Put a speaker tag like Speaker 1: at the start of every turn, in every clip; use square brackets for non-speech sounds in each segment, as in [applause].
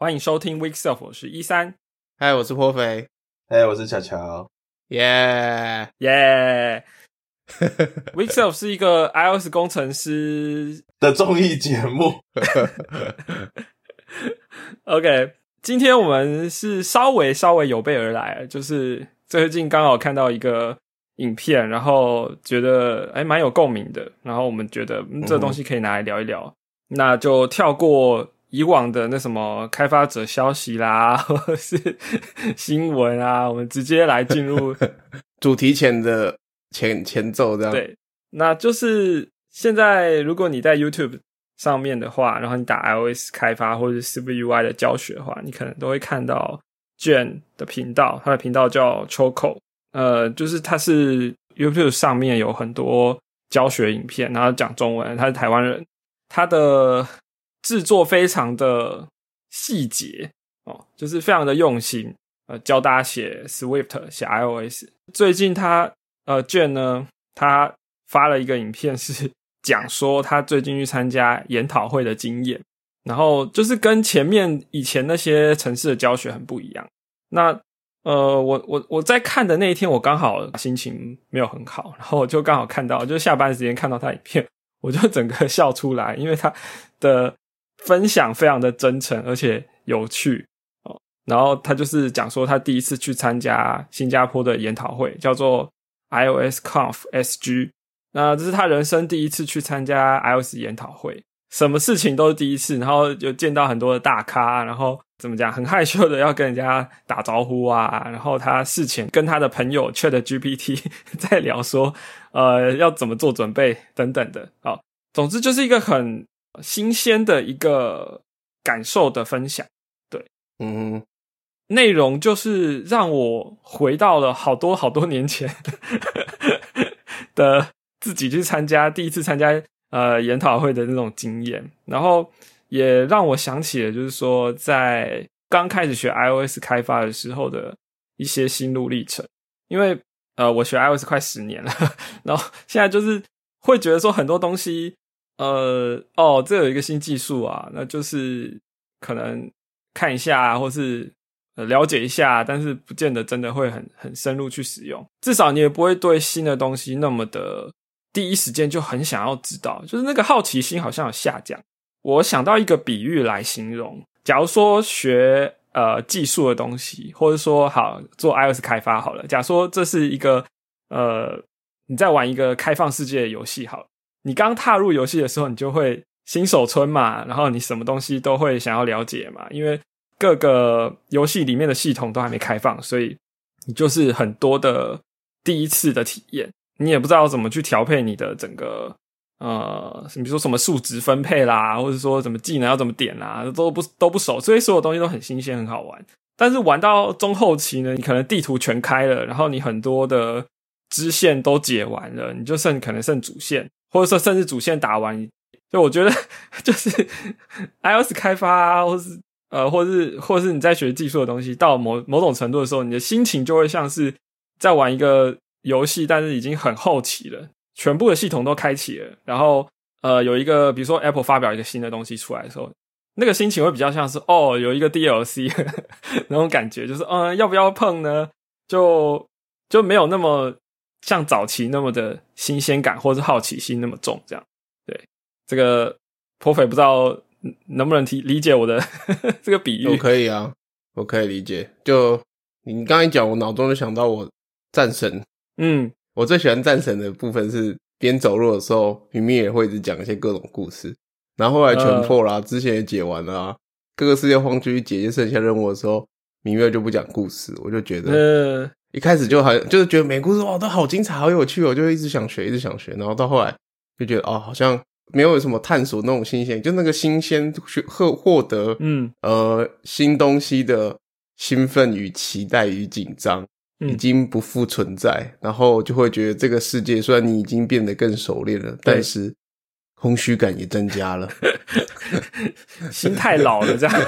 Speaker 1: 欢迎收听 Week Self，我是一三，
Speaker 2: 嗨，我是颇肥，
Speaker 3: 嗨，我是巧巧，
Speaker 2: 耶
Speaker 1: 耶。[laughs] Week Self 是一个 iOS 工程师。
Speaker 3: 的综艺节目。[laughs]
Speaker 1: OK，今天我们是稍微稍微有备而来，就是最近刚好看到一个影片，然后觉得哎蛮有共鸣的，然后我们觉得、嗯、这东西可以拿来聊一聊，那就跳过以往的那什么开发者消息啦，[laughs] 或者是新闻啊，我们直接来进入 [laughs]
Speaker 2: 主题前的前前奏，这样
Speaker 1: 对，那就是现在如果你在 YouTube。上面的话，然后你打 iOS 开发或者是 SwiftUI 的教学的话，你可能都会看到 Jane 的频道，他的频道叫 Choco，呃，就是他是 YouTube 上面有很多教学影片，然后讲中文，他是台湾人，他的制作非常的细节哦，就是非常的用心，呃，教大家写 Swift 写 iOS。最近他呃卷呢，他发了一个影片是。[laughs] 讲说他最近去参加研讨会的经验，然后就是跟前面以前那些城市的教学很不一样。那呃，我我我在看的那一天，我刚好心情没有很好，然后我就刚好看到，就下班时间看到他影片，我就整个笑出来，因为他的分享非常的真诚而且有趣哦。然后他就是讲说他第一次去参加新加坡的研讨会，叫做 iOS Conf SG。那这是他人生第一次去参加 iOS 研讨会，什么事情都是第一次，然后就见到很多的大咖，然后怎么讲，很害羞的要跟人家打招呼啊。然后他事前跟他的朋友 Chat GPT [laughs] 在聊说，呃，要怎么做准备等等的。好，总之就是一个很新鲜的一个感受的分享。对，
Speaker 2: 嗯，
Speaker 1: 内容就是让我回到了好多好多年前 [laughs] 的。自己去参加第一次参加呃研讨会的那种经验，然后也让我想起了，就是说在刚开始学 iOS 开发的时候的一些心路历程。因为呃我学 iOS 快十年了，[laughs] 然后现在就是会觉得说很多东西，呃哦这有一个新技术啊，那就是可能看一下或是呃了解一下，但是不见得真的会很很深入去使用，至少你也不会对新的东西那么的。第一时间就很想要知道，就是那个好奇心好像有下降。我想到一个比喻来形容，假如说学呃技术的东西，或者说好做 iOS 开发好了。假如说这是一个呃你在玩一个开放世界的游戏，好了，你刚踏入游戏的时候，你就会新手村嘛，然后你什么东西都会想要了解嘛，因为各个游戏里面的系统都还没开放，所以你就是很多的第一次的体验。你也不知道怎么去调配你的整个呃，你比如说什么数值分配啦，或者说什么技能要怎么点啦，都不都不熟，所以所有东西都很新鲜，很好玩。但是玩到中后期呢，你可能地图全开了，然后你很多的支线都解完了，你就剩可能剩主线，或者说甚至主线打完，就我觉得 [laughs] 就是 iOS 开发啊，或是呃，或是或是你在学技术的东西，到某某种程度的时候，你的心情就会像是在玩一个。游戏，但是已经很后期了，全部的系统都开启了。然后，呃，有一个，比如说 Apple 发表一个新的东西出来的时候，那个心情会比较像是哦，有一个 DLC [laughs] 那种感觉，就是嗯，要不要碰呢？就就没有那么像早期那么的新鲜感，或是好奇心那么重。这样，对这个颇匪不知道能不能理理解我的 [laughs] 这个比喻？
Speaker 2: 我可以啊，我可以理解。就你刚才讲，我脑中就想到我战神。
Speaker 1: 嗯，
Speaker 2: 我最喜欢战神的部分是边走路的时候，明明也会一直讲一些各种故事，然后后来全破啦，之前也解完了啊，各个世界荒区解决剩下任务的时候，明月就不讲故事，我就觉得，一开始就好像就是觉得每故事哇都好精彩、好有趣，我就一直想学，一直想学，然后到后来就觉得哦，好像没有什么探索那种新鲜，就那个新鲜获获得，
Speaker 1: 嗯
Speaker 2: 呃新东西的兴奋与期待与紧张。已经不复存在，然后就会觉得这个世界虽然你已经变得更熟练了，但是空虚感也增加了，[laughs]
Speaker 1: 心太老了，这样。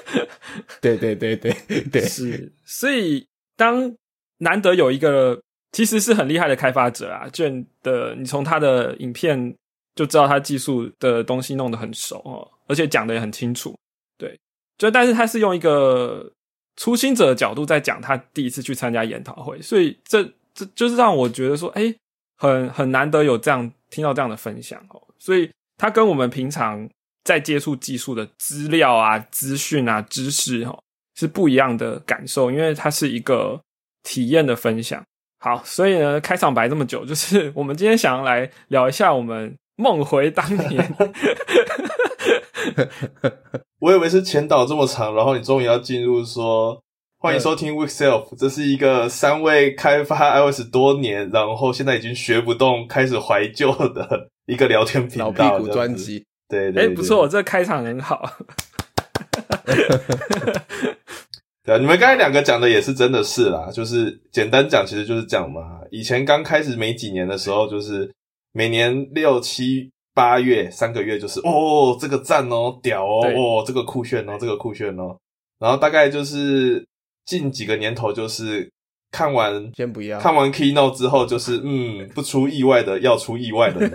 Speaker 1: [laughs]
Speaker 2: 对对对对对，
Speaker 1: 是。所以当难得有一个其实是很厉害的开发者啊，卷的，你从他的影片就知道他技术的东西弄得很熟哦，而且讲的也很清楚。对，就但是他是用一个初心者的角度在讲他第一次去参加研讨会，所以这这就是让我觉得说，哎，很很难得有这样听到这样的分享哦。所以他跟我们平常在接触技术的资料啊、资讯啊、知识哈是不一样的感受，因为它是一个体验的分享。好，所以呢，开场白这么久，就是 [laughs] 我们今天想要来聊一下我们梦回当年。[laughs]
Speaker 3: 我以为是前导这么长，然后你终于要进入说，欢迎收听 Week Self，这是一个三位开发 iOS 多年，然后现在已经学不动，开始怀旧的一个聊天频道。
Speaker 2: 老屁股专辑，
Speaker 3: 对对，哎，
Speaker 1: 不错，这开场很好。
Speaker 3: 对啊，你们刚才两个讲的也是真的是啦，就是简单讲，其实就是讲嘛。以前刚开始没几年的时候，就是每年六七八月三个月，就是哦，这个赞哦，屌哦，哦，这个酷炫哦，这个酷炫哦。然后大概就是近几个年头，就是看完
Speaker 2: 先不要
Speaker 3: 看完 Keynote 之后，就是嗯，不出意外的要出意外的。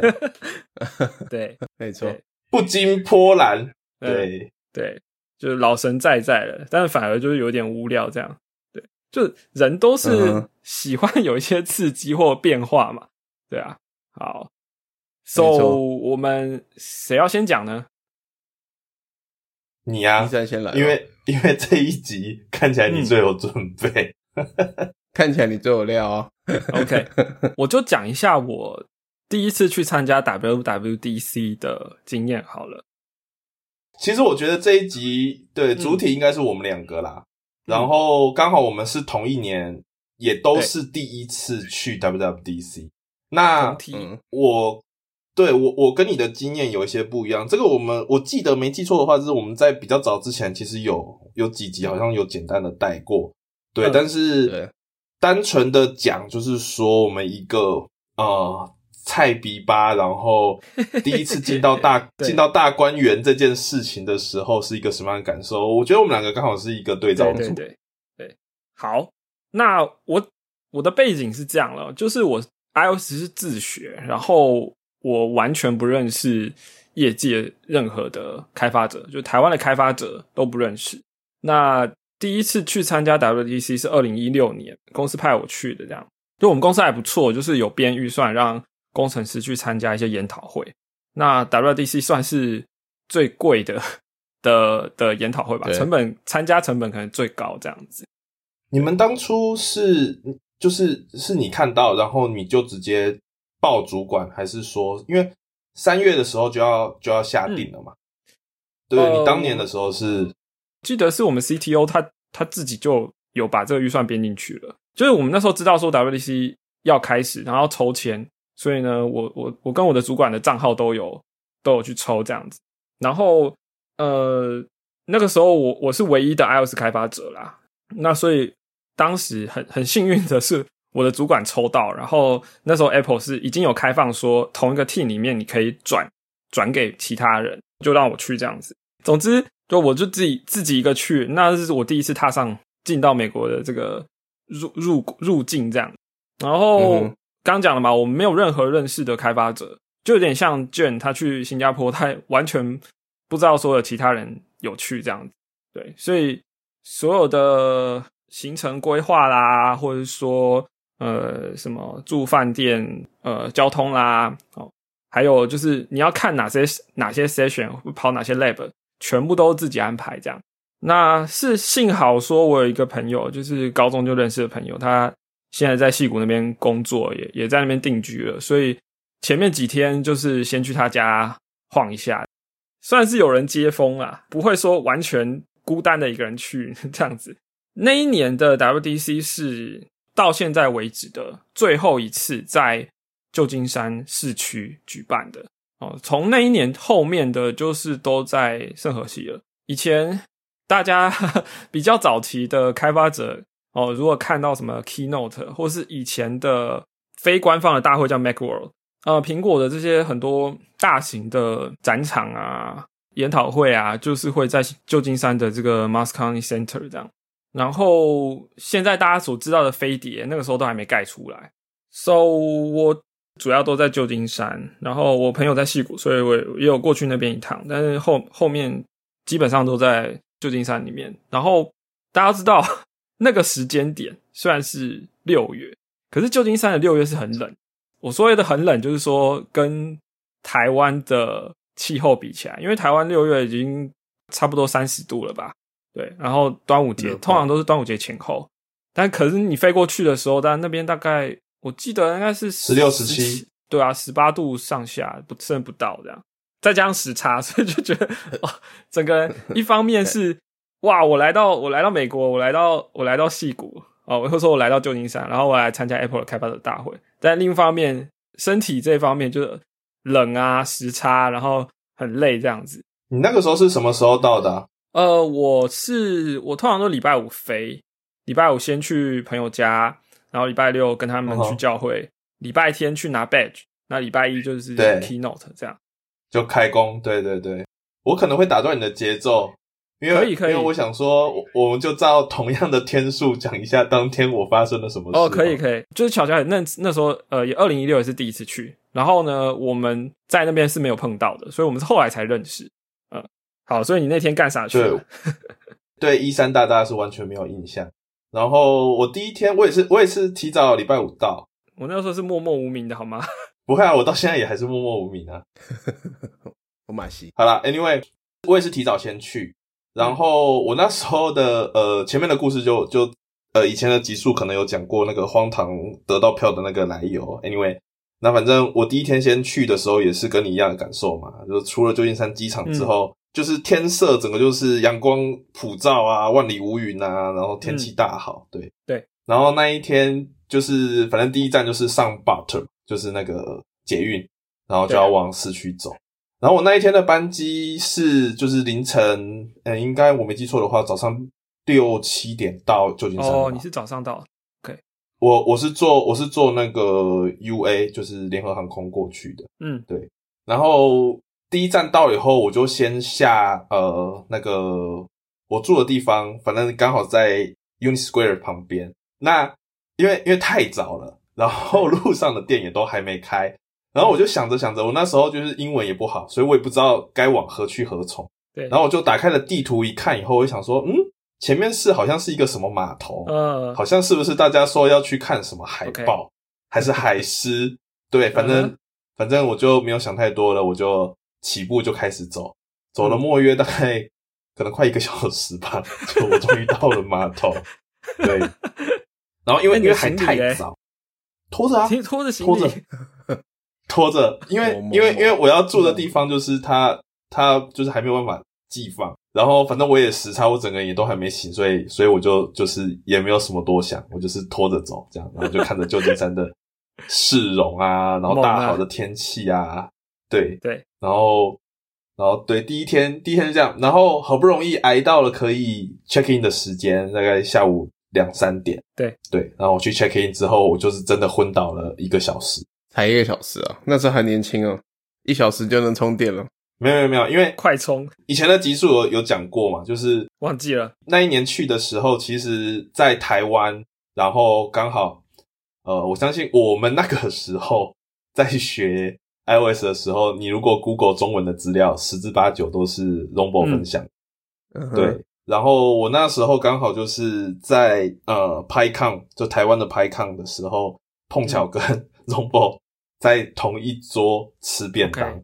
Speaker 3: [laughs]
Speaker 1: 对，
Speaker 2: 没错，
Speaker 3: 不经波澜。对
Speaker 1: 对。就是老神在在了，但是反而就是有点无聊这样。对，就人都是喜欢有一些刺激或变化嘛。对啊，好，So 我们谁要先讲呢？
Speaker 3: 你呀，
Speaker 2: 你先来，
Speaker 3: 因为因为这一集看起来你最有准备，[laughs]
Speaker 2: 看起来你最有料啊。
Speaker 1: OK，[laughs] 我就讲一下我第一次去参加 WWDC 的经验好了。
Speaker 3: 其实我觉得这一集对主体应该是我们两个啦，然后刚好我们是同一年，也都是第一次去 WWDC。那我对我我跟你的经验有一些不一样。这个我们我记得没记错的话，就是我们在比较早之前其实有有几集好像有简单的带过，对。但是单纯的讲，就是说我们一个呃。菜逼吧，然后第一次进到大 [laughs] 进到大观园这件事情的时候，是一个什么样的感受？我觉得我们两个刚好是一个对照组。
Speaker 1: 对对，好，那我我的背景是这样了，就是我 iOS 是自学，然后我完全不认识业界任何的开发者，就台湾的开发者都不认识。那第一次去参加 WDC 是二零一六年，公司派我去的，这样就我们公司还不错，就是有编预算让。工程师去参加一些研讨会，那 WDC 算是最贵的 [laughs] 的的研讨会吧？成本参加成本可能最高这样子。
Speaker 3: 你们当初是就是是你看到，然后你就直接报主管，还是说因为三月的时候就要就要下定了嘛？对你当年的时候是
Speaker 1: 记得是我们 CTO 他他自己就有把这个预算编进去了，就是我们那时候知道说 WDC 要开始，然后筹钱。所以呢，我我我跟我的主管的账号都有都有去抽这样子，然后呃那个时候我我是唯一的 iOS 开发者啦，那所以当时很很幸运的是我的主管抽到，然后那时候 Apple 是已经有开放说同一个 team 里面你可以转转给其他人，就让我去这样子。总之就我就自己自己一个去，那是我第一次踏上进到美国的这个入入入境这样，然后。刚讲了嘛，我们没有任何认识的开发者，就有点像 Jane，他去新加坡，他完全不知道所有其他人有去这样子。对，所以所有的行程规划啦，或者说呃什么住饭店、呃交通啦，哦，还有就是你要看哪些哪些 session 跑哪些 lab，全部都自己安排这样。那是幸好说，我有一个朋友，就是高中就认识的朋友，他。现在在戏谷那边工作，也也在那边定居了，所以前面几天就是先去他家晃一下，算是有人接风啊，不会说完全孤单的一个人去这样子。那一年的 WDC 是到现在为止的最后一次在旧金山市区举办的哦。从那一年后面的就是都在圣何西了。以前大家 [laughs] 比较早期的开发者。哦，如果看到什么 keynote 或是以前的非官方的大会叫 MacWorld，呃，苹果的这些很多大型的展场啊、研讨会啊，就是会在旧金山的这个 Moscone Center 这样。然后现在大家所知道的飞碟，那个时候都还没盖出来。So 我主要都在旧金山，然后我朋友在戏谷，所以我也有过去那边一趟。但是后后面基本上都在旧金山里面。然后大家知道那个时间点虽然是六月，可是旧金山的六月是很冷。我所谓的很冷，就是说跟台湾的气候比起来，因为台湾六月已经差不多三十度了吧？对，然后端午节通常都是端午节前后，但可是你飞过去的时候，但那边大概我记得应该是
Speaker 3: 十六、十七，
Speaker 1: 对啊，十八度上下，不甚至不到这样，再加上时差，[laughs] 所以就觉得哦，整个人 [laughs] 一方面是哇，我来到我来到美国，我来到我来到戏谷哦，我会说我来到旧金山，然后我来参加 Apple 的开发者大会，但另一方面，身体这方面就是冷啊，时差，然后很累这样子。
Speaker 3: 你那个时候是什么时候到的？
Speaker 1: 呃，我是我通常都礼拜五飞，礼拜五先去朋友家，然后礼拜六跟他们去教会，礼拜天去拿 badge，那礼拜一就是 keynote 这样，
Speaker 3: 就开工。对对对，我可能会打断你的节奏，因为
Speaker 1: 可以可以，
Speaker 3: 因为我想说，我们就照同样的天数讲一下当天我发生了什么事。
Speaker 1: 哦，可以可以，就是巧巧那那时候呃，二零一六也是第一次去，然后呢，我们在那边是没有碰到的，所以我们是后来才认识。嗯好，所以你那天干啥去？
Speaker 3: 对，对，一三大大是完全没有印象。然后我第一天，我也是，我也是提早礼拜五到。
Speaker 1: 我那时候是默默无名的，好吗？[laughs]
Speaker 3: 不会啊，我到现在也还是默默无名啊。[laughs]
Speaker 2: 我买西。
Speaker 3: 好了，Anyway，我也是提早先去。然后我那时候的呃前面的故事就就呃以前的集数可能有讲过那个荒唐得到票的那个来由。Anyway，那反正我第一天先去的时候也是跟你一样的感受嘛，就出了旧金山机场之后。就是天色整个就是阳光普照啊，万里无云啊，然后天气大好，对
Speaker 1: 对。
Speaker 3: 然后那一天就是反正第一站就是上 Butter，就是那个捷运，然后就要往市区走。然后我那一天的班机是就是凌晨，嗯，应该我没记错的话，早上六七点到旧金山。
Speaker 1: 哦，你是早上到？OK，
Speaker 3: 我我是坐我是坐那个 UA，就是联合航空过去的。
Speaker 1: 嗯，
Speaker 3: 对。然后。第一站到以后，我就先下呃那个我住的地方，反正刚好在 Uni Square 旁边。那因为因为太早了，然后路上的店也都还没开，然后我就想着想着，我那时候就是英文也不好，所以我也不知道该往何去何从。
Speaker 1: 对，
Speaker 3: 然后我就打开了地图一看以后，我就想说，嗯，前面是好像是一个什么码头，
Speaker 1: 嗯，
Speaker 3: 好像是不是大家说要去看什么海豹还是海狮？对，反正反正我就没有想太多了，我就。起步就开始走，走了莫约大概可能快一个小时吧，就我终于到了码头。对，[laughs] 然后因为因为还太早，拖着啊，
Speaker 1: 拖着
Speaker 3: 拖着拖着，[laughs] 因为因为因为我要住的地方就是他他就是还没有办法寄放，然后反正我也时差，我整个人也都还没醒，所以所以我就就是也没有什么多想，我就是拖着走这样，然后就看着旧金山的市容啊，然后大好的天气啊。对
Speaker 1: 对，
Speaker 3: 然后然后对，第一天第一天就这样，然后好不容易挨到了可以 check in 的时间，大概下午两三点。
Speaker 1: 对
Speaker 3: 对，然后我去 check in 之后，我就是真的昏倒了一个小时，
Speaker 2: 才一个小时啊，那时候还年轻哦，一小时就能充电了。
Speaker 3: 没有没有没有，因为
Speaker 1: 快充
Speaker 3: 以前的集数有有讲过嘛，就是
Speaker 1: 忘记了
Speaker 3: 那一年去的时候，其实在台湾，然后刚好呃，我相信我们那个时候在学。iOS 的时候，你如果 Google 中文的资料，十之八九都是 Rombo 分享。对，然后我那时候刚好就是在呃 PyCon 就台湾的 PyCon 的时候，碰巧跟 [laughs] Rombo 在同一桌吃便当，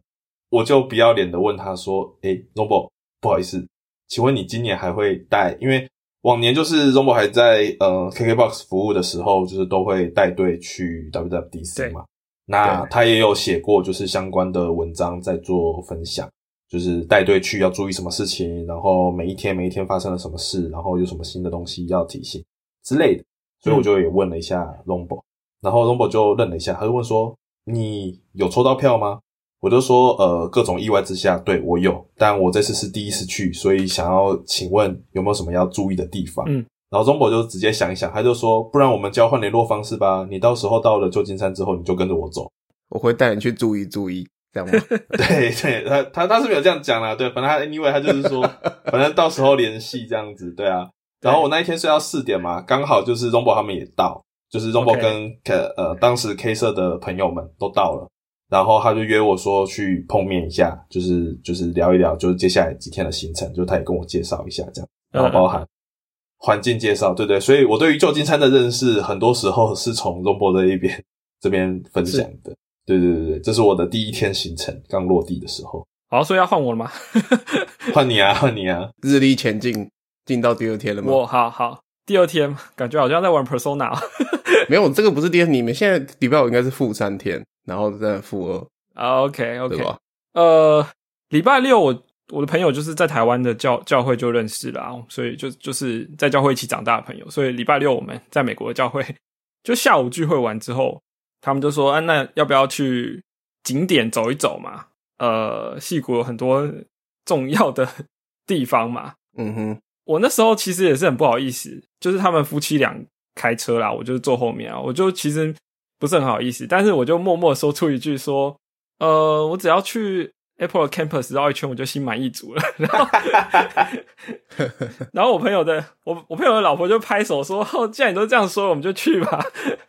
Speaker 3: 我就不要脸的问他说：“哎，Rombo，不好意思，请问你今年还会带？因为往年就是 Rombo 还在呃 KKBox 服务的时候，就是都会带队去 WWDC 嘛。”那他也有写过，就是相关的文章在做分享，就是带队去要注意什么事情，然后每一天每一天发生了什么事，然后有什么新的东西要提醒之类的。所以我就也问了一下 Rombo，然后 Rombo 就愣了一下，他就问说：“你有抽到票吗？”我就说：“呃，各种意外之下，对我有，但我这次是第一次去，所以想要请问有没有什么要注意的地方。”
Speaker 1: 嗯。
Speaker 3: 然后中博就直接想一想，他就说：“不然我们交换联络方式吧。你到时候到了旧金山之后，你就跟着我走，
Speaker 2: 我会带你去注意注意，这样吗？” [laughs]
Speaker 3: 对对，他他他是没有这样讲啦。对，反正他 anyway 他就是说，[laughs] 反正到时候联系这样子，对啊。然后我那一天睡到四点嘛，刚好就是中博他们也到，就是中博跟 K 呃当时 K 社的朋友们都到了。然后他就约我说去碰面一下，就是就是聊一聊，就是接下来几天的行程，就他也跟我介绍一下这样，然后包含环境介绍，对对，所以我对于旧金山的认识，很多时候是从荣博这一边这边分享的，对对对对，这是我的第一天行程，刚落地的时候。
Speaker 1: 好，所以要换我了吗？[laughs]
Speaker 3: 换你啊，换你啊！
Speaker 2: 日历前进，进到第二天了吗？
Speaker 1: 我好好，第二天感觉好像在玩 Persona。[laughs]
Speaker 2: 没有，这个不是第二，你们现在礼拜五应该是负三天，然后再负二。
Speaker 1: 啊，OK OK，呃，礼拜六我我的朋友就是在台湾的教教会就认识了，啊所以就就是在教会一起长大的朋友，所以礼拜六我们在美国的教会 [laughs] 就下午聚会完之后，他们就说啊，那要不要去景点走一走嘛？呃，戏谷有很多重要的地方嘛。
Speaker 2: 嗯哼，
Speaker 1: 我那时候其实也是很不好意思，就是他们夫妻俩开车啦，我就坐后面啊，我就其实不是很好意思，但是我就默默说出一句说，呃，我只要去 Apple Campus 绕一圈，我就心满意足了。[laughs] 然后，然后我朋友的我我朋友的老婆就拍手说，哦，既然你都这样说了，我们就去吧。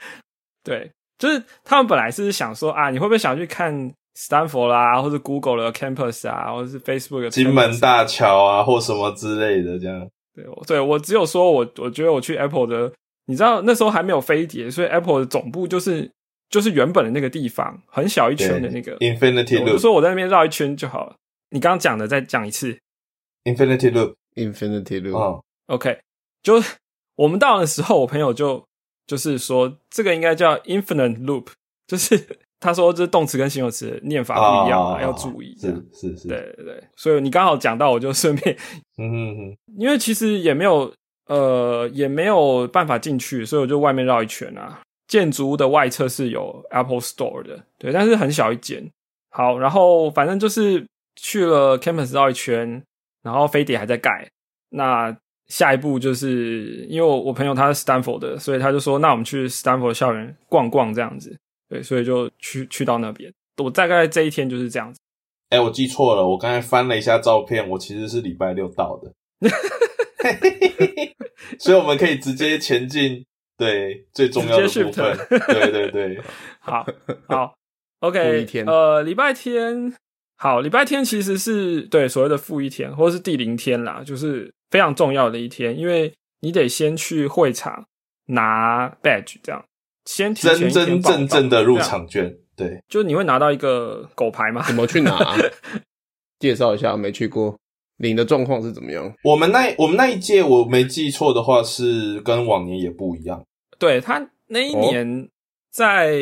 Speaker 1: [laughs] 对，就是他们本来是想说啊，你会不会想去看？斯坦福啦，或者 Google 的 Campus 啊，或者是 Facebook 的
Speaker 3: 金门大桥啊，或什么之类的，这样。
Speaker 1: 对，对我只有说我我觉得我去 Apple 的，你知道那时候还没有飞碟，所以 Apple 的总部就是就是原本的那个地方，很小一圈的那个
Speaker 3: Infinity Loop。
Speaker 1: 我就说我在那边绕一圈就好了。你刚刚讲的再讲一次
Speaker 3: Infinity
Speaker 2: Loop，Infinity Loop。
Speaker 1: 哦，OK，就我们到的时候，我朋友就就是说这个应该叫 Infinite Loop，就是。他说：“这动词跟形容词念法不一样啊，要注意。”
Speaker 3: 是是是，
Speaker 1: 对对对。所以你刚好讲到，我就顺便，[laughs]
Speaker 3: 嗯哼哼，
Speaker 1: 因为其实也没有呃，也没有办法进去，所以我就外面绕一圈啊。建筑物的外侧是有 Apple Store 的，对，但是很小一间。好，然后反正就是去了 Campus 绕一圈，然后飞碟还在盖。那下一步就是因为我我朋友他是 Stanford 的，所以他就说：“那我们去 Stanford 校园逛逛，这样子。”对，所以就去去到那边。我大概这一天就是这样子。
Speaker 3: 哎，我记错了，我刚才翻了一下照片，我其实是礼拜六到的。所以我们可以直接前进，对最重要的部分。[laughs] 对对 [laughs] 对，
Speaker 1: 好好，[laughs] OK。呃，礼拜天好，礼拜天其实是对所谓的负一天，或者是第零天啦，就是非常重要的一天，因为你得先去会场拿 badge，这样。先
Speaker 3: 真真正正的入场券，对，
Speaker 1: 就你会拿到一个狗牌吗？
Speaker 2: 怎么去拿？[laughs] 介绍一下，没去过，领的状况是怎么样？
Speaker 3: 我们那我们那一届，我没记错的话，是跟往年也不一样。
Speaker 1: 对他那一年在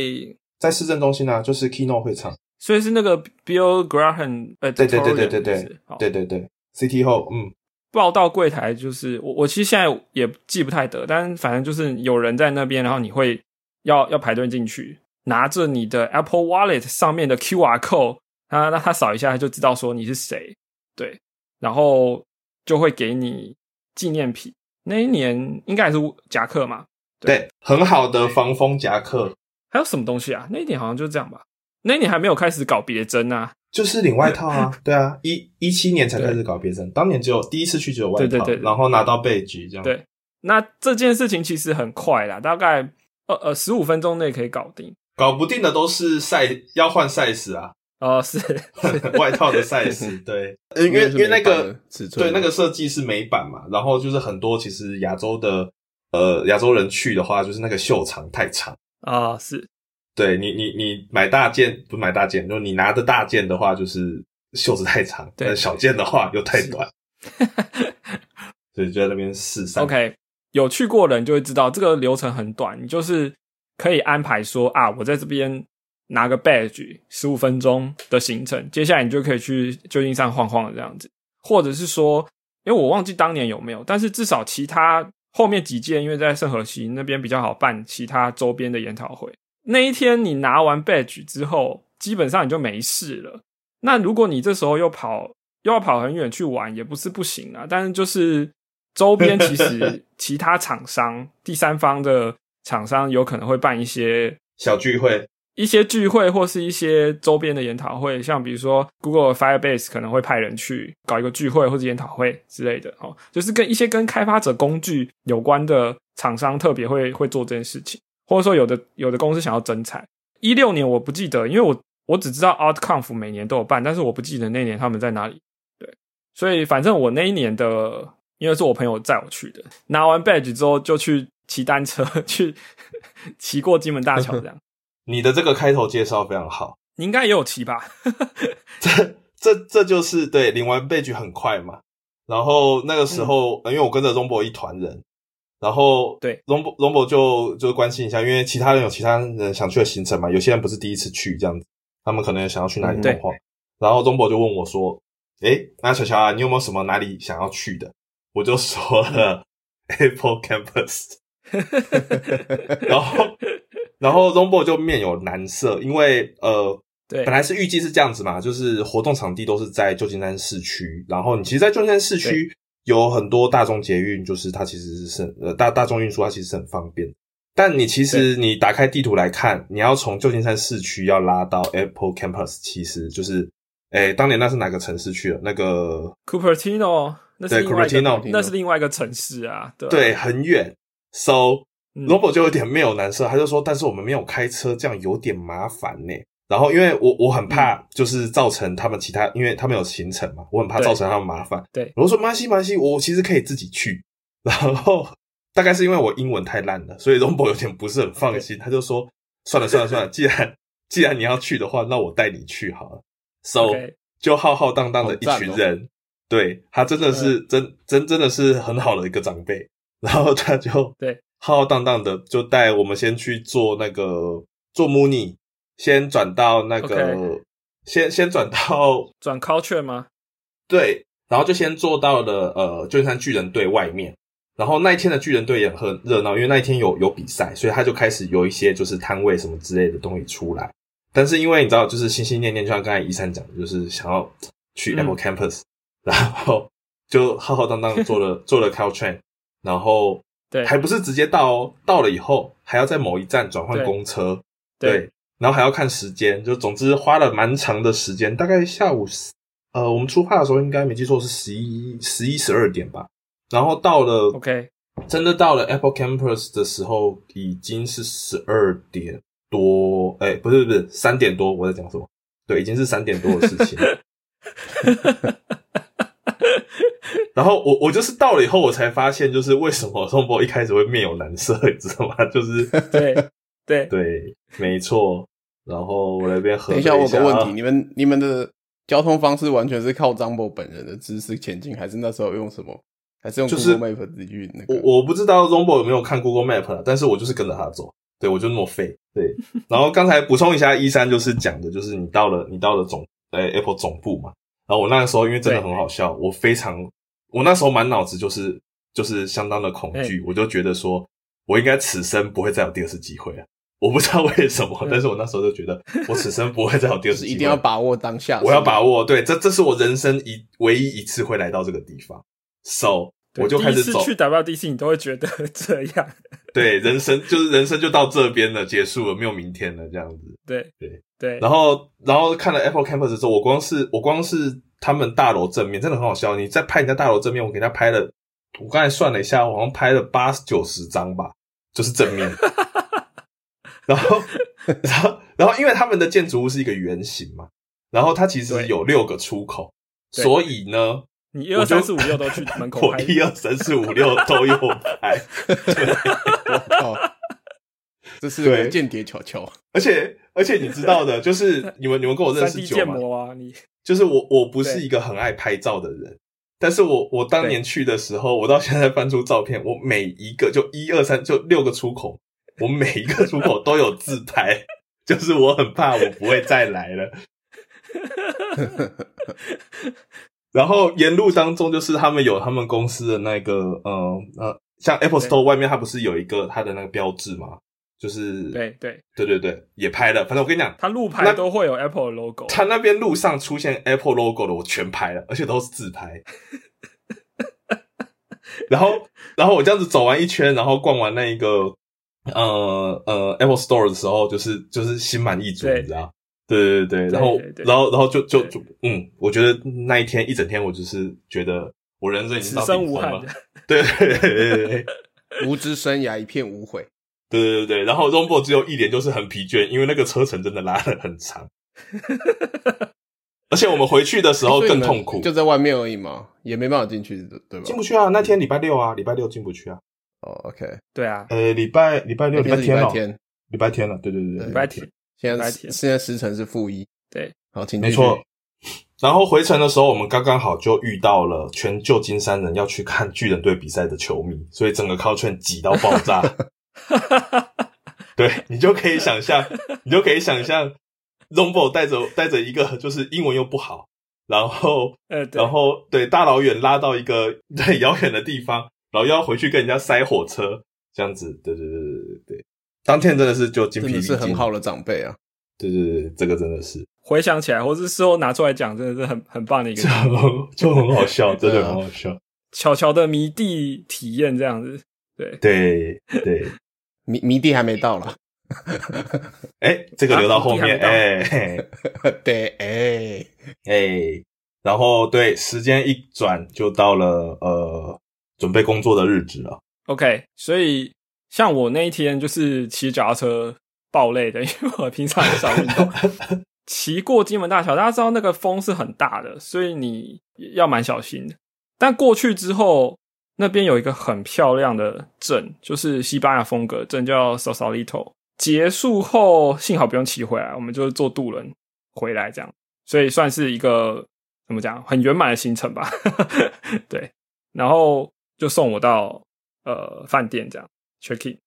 Speaker 3: 在市政中心啊，就是 Keynote 会场，
Speaker 1: 所以是那个 Bill Graham，呃，
Speaker 3: 对对对对对对，对对对，City Hall，嗯，
Speaker 1: 报到柜台就是我，我其实现在也记不太得，但反正就是有人在那边，然后你会。要要排队进去，拿着你的 Apple Wallet 上面的 QR code，他那他扫一下，他就知道说你是谁，对，然后就会给你纪念品。那一年应该还是夹克嘛？
Speaker 3: 对，很好的防风夹克。
Speaker 1: 还有什么东西啊？那一年好像就这样吧。那一年还没有开始搞别针啊，
Speaker 3: 就是领外套啊。[laughs] 对啊，一一七年才开始搞别针，当年只有第一次去只有外套，然后拿到背局这样。
Speaker 1: 对，那这件事情其实很快啦，大概。呃呃，十五分钟内可以搞定，
Speaker 3: 搞不定的都是赛要换赛事啊。
Speaker 1: 哦，是 [laughs]
Speaker 3: 外套的赛事，对，[laughs] 因为因为那个对那个设计是美版嘛，然后就是很多其实亚洲的呃亚洲人去的话，就是那个袖长太长
Speaker 1: 啊，是，
Speaker 3: 对你你你买大件不买大件，就你拿着大件的话，就是袖子太长，
Speaker 1: 对，
Speaker 3: 小件的话又太短，[laughs] 所以就在那边试赛。
Speaker 1: OK。有去过的人就会知道，这个流程很短，你就是可以安排说啊，我在这边拿个 badge，十五分钟的行程，接下来你就可以去旧金山晃晃这样子，或者是说，因为我忘记当年有没有，但是至少其他后面几届，因为在圣河西那边比较好办其他周边的研讨会，那一天你拿完 badge 之后，基本上你就没事了。那如果你这时候又跑又要跑很远去玩，也不是不行啊，但是就是。周边其实其他厂商、第三方的厂商有可能会办一些
Speaker 3: 小聚会、
Speaker 1: 一些聚会或是一些周边的研讨会，像比如说 Google Firebase 可能会派人去搞一个聚会或者研讨会之类的哦，就是跟一些跟开发者工具有关的厂商特别会会做这件事情，或者说有的有的公司想要增产。一六年我不记得，因为我我只知道 OutConf 每年都有办，但是我不记得那年他们在哪里。对，所以反正我那一年的，因为是我朋友载我去的，拿完 badge 之后就去骑单车 [laughs] 去骑过金门大桥，这样。[laughs]
Speaker 3: 你的这个开头介绍非常好，
Speaker 1: 你应该也有骑吧？[laughs]
Speaker 3: 这这这就是对领完 badge 很快嘛。然后那个时候，因为我跟着 Rombo 一团人，然后
Speaker 1: 对
Speaker 3: Rombo Rombo 就就关心一下，因为其他人有其他人想去的行程嘛，有些人不是第一次去这样子，他们可能想要去哪里的话，然后 Rombo 就问我说：“诶，那小乔啊，你有没有什么哪里想要去的？”我就说了 Apple Campus，[laughs] 然后然后 Rombo 就面有难色，因为呃。
Speaker 1: 对，
Speaker 3: 本来是预计是这样子嘛，就是活动场地都是在旧金山市区，然后你其实，在旧金山市区有很多大众捷运，就是它其实是呃大大众运输，它其实是很方便。但你其实你打开地图来看，你要从旧金山市区要拉到 Apple Campus，其实就是，诶，当年那是哪个城市去了？那个
Speaker 1: Cupertino，那是
Speaker 3: Cupertino，
Speaker 1: 那是另外一个城市啊，对，
Speaker 3: 对，很远。So Robo 就有点没有难色，他就说，但是我们没有开车，这样有点麻烦呢。然后，因为我我很怕，就是造成他们其他，因为他们有行程嘛，我很怕造成他们麻烦。
Speaker 1: 对，
Speaker 3: 我说马西马西，我其实可以自己去。然后大概是因为我英文太烂了，所以荣博有点不是很放心，他就说算了算了算了，既然既然你要去的话，那我带你去好了。So 就浩浩荡荡的一群人，对他真的是真真真的是很好的一个长辈。然后他就 [laughs]
Speaker 1: 对
Speaker 3: 浩浩荡荡的就带我们先去做那个做 Mooney。先转到那个，先先转到 [laughs]
Speaker 1: 转 culture 吗？
Speaker 3: 对，然后就先做到了呃，旧金山巨人队外面。然后那一天的巨人队也很热闹，因为那一天有有比赛，所以他就开始有一些就是摊位什么之类的东西出来。但是因为你知道，就是心心念念，就像刚才一三讲的，就是想要去 Apple Campus，然后就浩浩荡荡做了 [laughs] 做了 Caltrain，然后
Speaker 1: 对，
Speaker 3: 还不是直接到哦，到了以后还要在某一站转换公车，对。然后还要看时间，就总之花了蛮长的时间，大概下午，呃，我们出发的时候应该没记错是十一、十一、十二点吧。然后到了
Speaker 1: ，OK，
Speaker 3: 真的到了 Apple Campus 的时候已经是十二点多，哎，不是不是三点多，我在讲什么？对，已经是三点多的事情。[laughs] [laughs] 然后我我就是到了以后，我才发现，就是为什么宋波一开始会面有难色，你知道吗？[laughs] 就是
Speaker 1: 对对
Speaker 3: 对，没错。然后我那边 [laughs]
Speaker 2: 等一下，我有个问题，你们你们的交通方式完全是靠张博本人的知识前进，还是那时候用什么？还是用 Google Map 自己去那
Speaker 3: 个？我我不知道 Zombo 有没有看 Google Map 但是我就是跟着他走，对我就那么废。对，然后刚才补充一下，一三就是讲的，就是你到了你到了总呃 Apple 总部嘛，然后我那个时候因为真的很好笑，我非常我那时候满脑子就是就是相当的恐惧，我就觉得说我应该此生不会再有第二次机会了。我不知道为什么，但是我那时候就觉得，我此生不会再有第二次机会，
Speaker 2: 一定要把握当下。
Speaker 3: 我要把握，对，这这是我人生一唯一一次会来到这个地方，so 我就开始走。
Speaker 1: 去 WDC，你都会觉得 [laughs] 这样。
Speaker 3: 对，人生 [laughs] 就是人生就到这边了，结束了，没有明天了，这样子。
Speaker 1: 对
Speaker 3: 对
Speaker 1: 对。
Speaker 3: 然后然后看了 Apple Campus 之后，我光是我光是他们大楼正面，真的很好笑。你在拍人家大楼正面，我给他拍了，我刚才算了一下，我好像拍了八九十张吧，就是正面。[laughs] [laughs] 然后，然后，然后，因为他们的建筑物是一个圆形嘛，然后它其实有六个出口，所以呢，
Speaker 1: 你一二三四五六都去门口拍，
Speaker 3: 一二三四五六都有拍，
Speaker 2: 这是间谍球球，
Speaker 3: 而且而且你知道的，[laughs] 就是你们你们跟我认识久
Speaker 1: 嘛，啊，你。
Speaker 3: 就是我我不是一个很爱拍照的人，但是我我当年去的时候，我到现在翻出照片，我每一个就一二三就六个出口。我每一个出口 [laughs] 都有自拍，就是我很怕我不会再来了。[laughs] 然后沿路当中，就是他们有他们公司的那个，呃呃，像 Apple Store 外面，它不是有一个它的那个标志吗？就是
Speaker 1: 对对
Speaker 3: 对对对，也拍了。反正我跟你讲，
Speaker 1: 他路牌都会有 Apple logo。
Speaker 3: 他那边路上出现 Apple logo 的，我全拍了，而且都是自拍。然后，然后我这样子走完一圈，然后逛完那一个。呃呃，Apple Store 的时候，就是就是心满意足，你知道？对对对，然后然后然后就就就嗯，我觉得那一天一整天，我就是觉得我人生已经到顶峰了。对对对对，
Speaker 2: 无知生涯一片无悔。
Speaker 3: 对对对对，然后 Rombo 只有一点就是很疲倦，因为那个车程真的拉的很长。[laughs] 而且我们回去的时候更痛苦，
Speaker 2: 就在外面而已嘛，也没办法进去，对吧？
Speaker 3: 进不去啊！那天礼拜六啊，礼拜六进不去啊。
Speaker 2: 哦，OK，
Speaker 1: 对啊，
Speaker 3: 呃，礼拜礼拜六礼拜
Speaker 2: 天
Speaker 3: 了，
Speaker 2: 天
Speaker 3: 礼拜天了，对对对对，
Speaker 1: 礼拜天，
Speaker 2: 现在现在时辰是负一，
Speaker 1: 对，
Speaker 2: 好，请
Speaker 3: 没错。然后回程的时候，我们刚刚好就遇到了全旧金山人要去看巨人队比赛的球迷，所以整个靠圈挤到爆炸。[laughs] [laughs] 对你就可以想象，你就可以想象 z o m b o 带着带着一个就是英文又不好，然后
Speaker 1: 呃，
Speaker 3: 然后对大老远拉到一个很遥远的地方，然后又要回去跟人家塞火车，这样子，对对对对对对，当天真的是就精疲力尽，
Speaker 2: 是很好的长辈啊，
Speaker 3: 对对对，这个真的是。
Speaker 1: 回想起来，或是事后拿出来讲，真的是很很棒的一个，
Speaker 3: 就很好笑，真的很好笑，[laughs]
Speaker 1: 巧巧的迷弟体验这样子，对。
Speaker 3: 对对。
Speaker 2: 迷迷弟还没到了，
Speaker 3: 哎，这个留到后面，哎，[laughs]
Speaker 2: 对，哎
Speaker 3: 哎，然后对，时间一转就到了呃，准备工作的日子了。
Speaker 1: OK，所以像我那一天就是骑脚踏车爆累的，因为我平常很少运动，[laughs] 骑过金门大桥，大家知道那个风是很大的，所以你要蛮小心的。但过去之后。那边有一个很漂亮的镇，就是西班牙风格镇，叫 Sausalito。结束后，幸好不用骑回来，我们就是坐渡轮回来，这样，所以算是一个怎么讲，很圆满的行程吧。[laughs] 对，然后就送我到呃饭店这样 check in，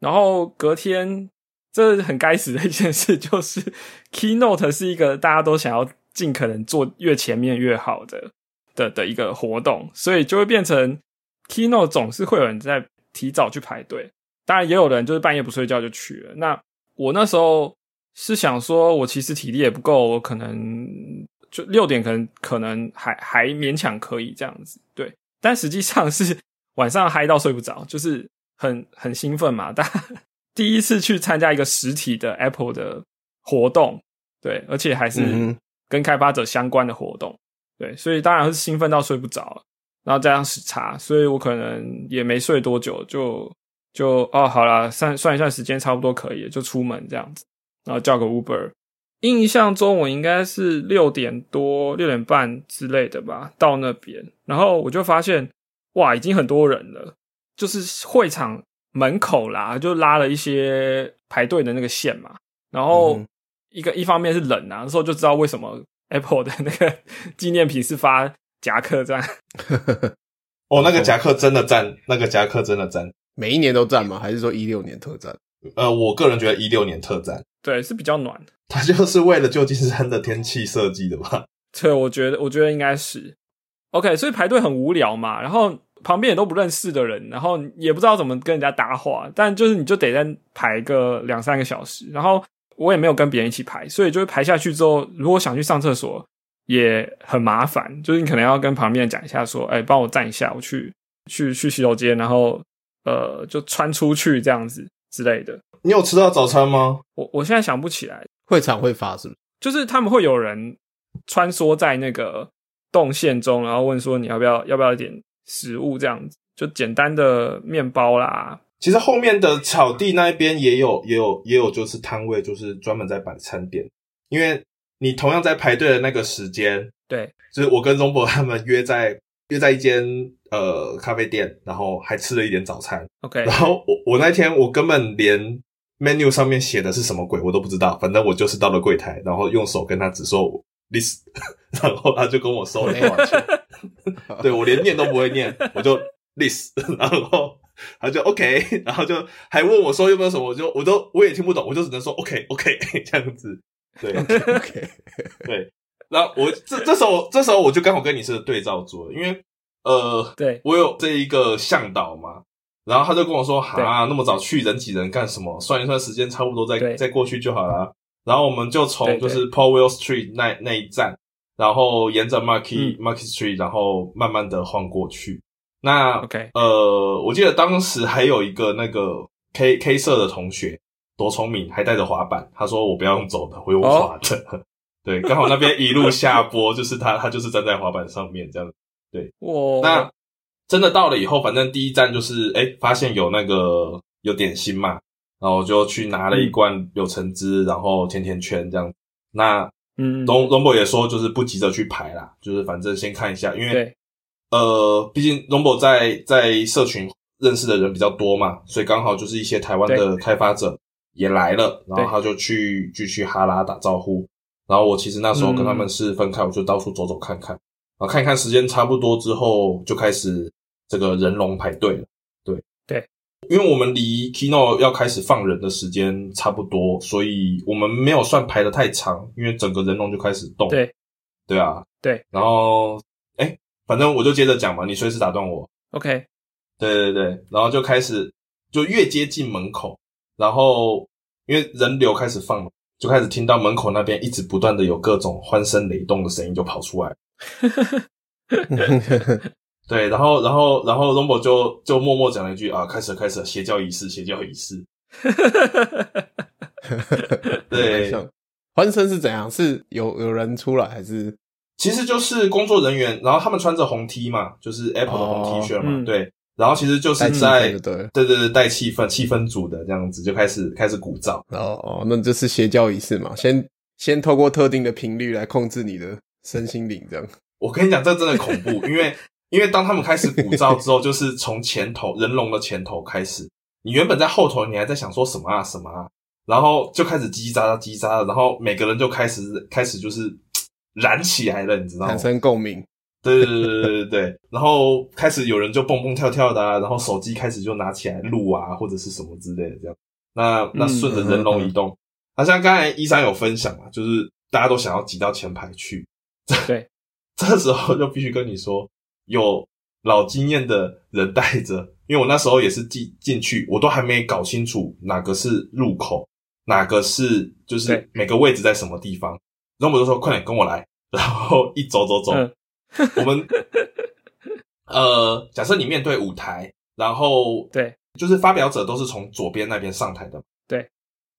Speaker 1: 然后隔天，这很该死的一件事就是 keynote 是一个大家都想要尽可能坐越前面越好的的的一个活动，所以就会变成。Keynote 总是会有人在提早去排队，当然也有人就是半夜不睡觉就去了。那我那时候是想说，我其实体力也不够，我可能就六点可能可能还还勉强可以这样子。对，但实际上是晚上嗨到睡不着，就是很很兴奋嘛。但第一次去参加一个实体的 Apple 的活动，对，而且还是跟开发者相关的活动，对，所以当然是兴奋到睡不着。然后加上时差，所以我可能也没睡多久，就就哦，好啦，算算一算时间，差不多可以，就出门这样子。然后叫个 Uber，印象中我应该是六点多、六点半之类的吧，到那边。然后我就发现，哇，已经很多人了，就是会场门口啦，就拉了一些排队的那个线嘛。然后一个一方面是冷啊，那时候就知道为什么 Apple 的那个 [laughs] 纪念品是发。夹克赞，[laughs]
Speaker 3: 哦，那个夹克真的赞，那个夹克真的赞，
Speaker 2: 每一年都赞吗？还是说一六年特赞？
Speaker 3: 呃，我个人觉得一六年特赞，
Speaker 1: 对，是比较暖。
Speaker 3: 它就是为了旧金山的天气设计的吧？
Speaker 1: 对，我觉得，我觉得应该是 OK。所以排队很无聊嘛，然后旁边也都不认识的人，然后也不知道怎么跟人家搭话，但就是你就得在排个两三个小时，然后我也没有跟别人一起排，所以就是排下去之后，如果想去上厕所。也很麻烦，就是你可能要跟旁边讲一下，说：“哎，帮我站一下，我去去去洗手间，然后呃，就穿出去这样子之类的。”
Speaker 3: 你有吃到早餐吗？
Speaker 1: 我我现在想不起来，
Speaker 2: 会场会发是不是？
Speaker 1: 就是他们会有人穿梭在那个动线中，然后问说：“你要不要要不要一点食物？”这样子，就简单的面包啦。
Speaker 3: 其实后面的草地那一边也有也有也有，就是摊位，就是专门在摆餐点，因为。你同样在排队的那个时间，
Speaker 1: 对，
Speaker 3: 就是我跟中博他们约在 [laughs] 约在一间呃咖啡店，然后还吃了一点早餐。
Speaker 1: OK，
Speaker 3: 然后我我那天我根本连 menu 上面写的是什么鬼我都不知道，反正我就是到了柜台，然后用手跟他指说 this，[laughs] 然后他就跟我收了多少钱。[laughs] 对我连念都不会念，我就 this，然后他就 OK，然后就还问我说有没有什么，我就我都我也听不懂，我就只能说 OK OK 这样子。对
Speaker 2: ，OK，
Speaker 3: 对，然后 [laughs] 我这这时候这时候我就刚好跟你是对照组，因为呃，
Speaker 1: 对
Speaker 3: 我有这一个向导嘛，然后他就跟我说，啊，那么早去人挤人干什么？算一算时间差不多，再再过去就好了。然后我们就从就是 Powell Street 那那一站，然后沿着 Market Market Street，然后慢慢的晃过去。那
Speaker 1: OK，
Speaker 3: 呃，我记得当时还有一个那个 K K 社的同学。多聪明，还带着滑板。他说：“我不要用走的，我用滑的。[laughs] ”对，刚好那边一路下坡，就是他，他就是站在滑板上面这样。对，
Speaker 1: 哇！
Speaker 3: 那真的到了以后，反正第一站就是，哎，发现有那个有点心嘛，然后我就去拿了一罐柳橙汁，然后甜甜圈这样，那
Speaker 1: 嗯，
Speaker 3: 龙龙博也说，就是不急着去排啦，就是反正先看一下，因为
Speaker 1: 对，
Speaker 3: 呃，毕竟龙博在在社群认识的人比较多嘛，所以刚好就是一些台湾的开发者也来了，然后他就去继续哈拉打招呼。然后我其实那时候跟他们是分开，我就到处走走看看，然后看一看时间差不多之后，就开始这个人龙排队了。对
Speaker 1: 对，
Speaker 3: 因为我们离 Kino 要开始放人的时间差不多，所以我们没有算排的太长，因为整个人龙就开始动。
Speaker 1: 对
Speaker 3: 对啊，
Speaker 1: 对。
Speaker 3: 然后哎，反正我就接着讲嘛，你随时打断我。
Speaker 1: OK，
Speaker 3: 对对对，然后就开始就越接近门口，然后因为人流开始放。就开始听到门口那边一直不断的有各种欢声雷动的声音就跑出来，[laughs] 对，然后然后然后 Rombo 就就默默讲了一句啊，开始开始邪教仪式，邪教仪式。[laughs] 对，
Speaker 2: 欢声是怎样？是有有人出来还是？
Speaker 3: 其实就是工作人员，然后他们穿着红 T 嘛，就是 Apple 的红 T 恤嘛，
Speaker 1: 嗯
Speaker 3: 对，然后其实就是在
Speaker 2: 对对
Speaker 3: 对对带气氛气氛组的这样子就开始开始鼓噪。
Speaker 2: 哦哦，那这是邪教仪式嘛？先先透过特定的频率来控制你的身心灵，这样。
Speaker 3: 我跟你讲，这真的恐怖，[laughs] 因为因为当他们开始鼓噪之后，就是从前头人龙的前头开始，你原本在后头，你还在想说什么啊什么啊，然后就开始叽叽喳喳叽喳，然后每个人就开始开始就是燃起来了，你知道吗？
Speaker 2: 产生共鸣。
Speaker 3: 对对对对对对对，[laughs] 然后开始有人就蹦蹦跳跳的啊，然后手机开始就拿起来录啊，或者是什么之类的这样。那那顺着人龙移动，好、像刚才一三有分享嘛，就是大家都想要挤到前排去。[laughs]
Speaker 1: 对，[laughs]
Speaker 3: 这时候就必须跟你说，有老经验的人带着，因为我那时候也是进进去，我都还没搞清楚哪个是入口，哪个是就是每个位置在什么地方。然后我就说：“快点跟我来。”然后一走走走。
Speaker 1: 嗯 [laughs]
Speaker 3: 我们呃，假设你面对舞台，然后
Speaker 1: 对，
Speaker 3: 就是发表者都是从左边那边上台的，
Speaker 1: 对，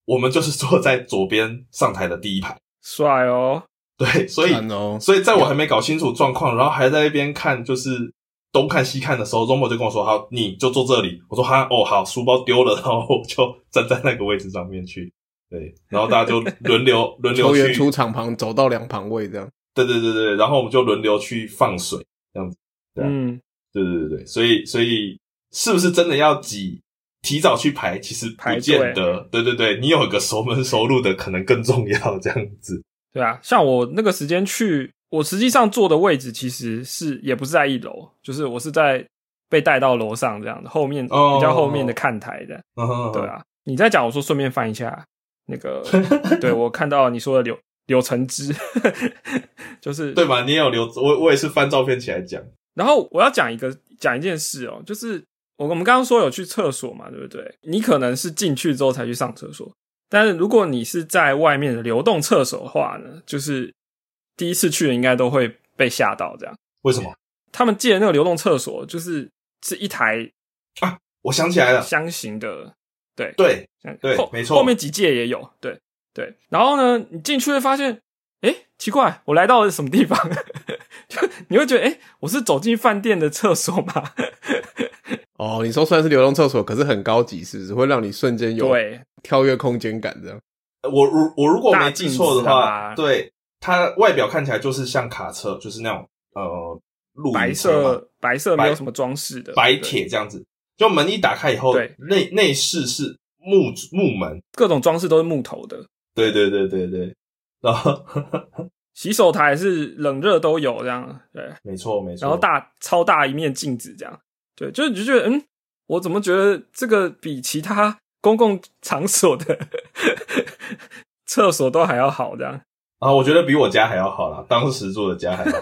Speaker 3: 我们就是坐在左边上台的第一排，
Speaker 1: 帅哦，
Speaker 3: 对，所以、
Speaker 2: 哦、
Speaker 3: 所以在我还没搞清楚状况，然后还在那边看，就是东看西看的时候，Romo 就跟我说：“好，你就坐这里。”我说：“哈，哦，好，书包丢了。”然后我就站在那个位置上面去，对，然后大家就轮流轮流
Speaker 2: 球员
Speaker 3: 去
Speaker 2: 出场旁走到两旁位这样。
Speaker 3: 对对对对，然后我们就轮流去放水，这样子。对啊、
Speaker 1: 嗯，
Speaker 3: 对对对对，所以所以是不是真的要挤？提早去排，其实不见得。对对对，你有一个熟门熟路的，可能更重要。这样子。
Speaker 1: 对啊，像我那个时间去，我实际上坐的位置其实是也不是在一楼，就是我是在被带到楼上这样的后面、
Speaker 3: 哦、
Speaker 1: 比较后面的看台的。
Speaker 3: 哦、
Speaker 1: 对啊，你在讲，我说顺便翻一下那个，[laughs] 对我看到你说的柳柳橙汁，[laughs] 就是
Speaker 3: 对吧？你也有留，我我也是翻照片起来讲。
Speaker 1: 然后我要讲一个讲一件事哦，就是我我们刚刚说有去厕所嘛，对不对？你可能是进去之后才去上厕所，但是如果你是在外面的流动厕所的话呢，就是第一次去的应该都会被吓到。这样
Speaker 3: 为什么？
Speaker 1: 他们借的那个流动厕所就是是一台
Speaker 3: 啊，我想起来了，
Speaker 1: 箱型的，对
Speaker 3: 对对，没错，
Speaker 1: 后面几届也有，对对。然后呢，你进去会发现，哎，奇怪，我来到了什么地方？[laughs] 就你会觉得，哎，我是走进饭店的厕所吗？[laughs]
Speaker 2: 哦，你说虽然是流动厕所，可是很高级，是不是会让你瞬间有
Speaker 1: 对
Speaker 2: 跳跃空间感？这样，
Speaker 3: 我如我如果没记错的
Speaker 1: 啊
Speaker 3: 话，对它外表看起来就是像卡车，就是那种呃露
Speaker 1: 白色白色没有什么装饰的
Speaker 3: 白铁这样子。就门一打开以后，
Speaker 1: 对
Speaker 3: 内内饰是木木门，
Speaker 1: 各种装饰都是木头的。
Speaker 3: 对对对对对，然后 [laughs]
Speaker 1: 洗手台是冷热都有这样，对，
Speaker 3: 没错没错。
Speaker 1: 然后大超大一面镜子这样，对，就你就觉得，嗯，我怎么觉得这个比其他公共场所的 [laughs] 厕所都还要好这样？
Speaker 3: 啊，我觉得比我家还要好啦，当时住的家还要好。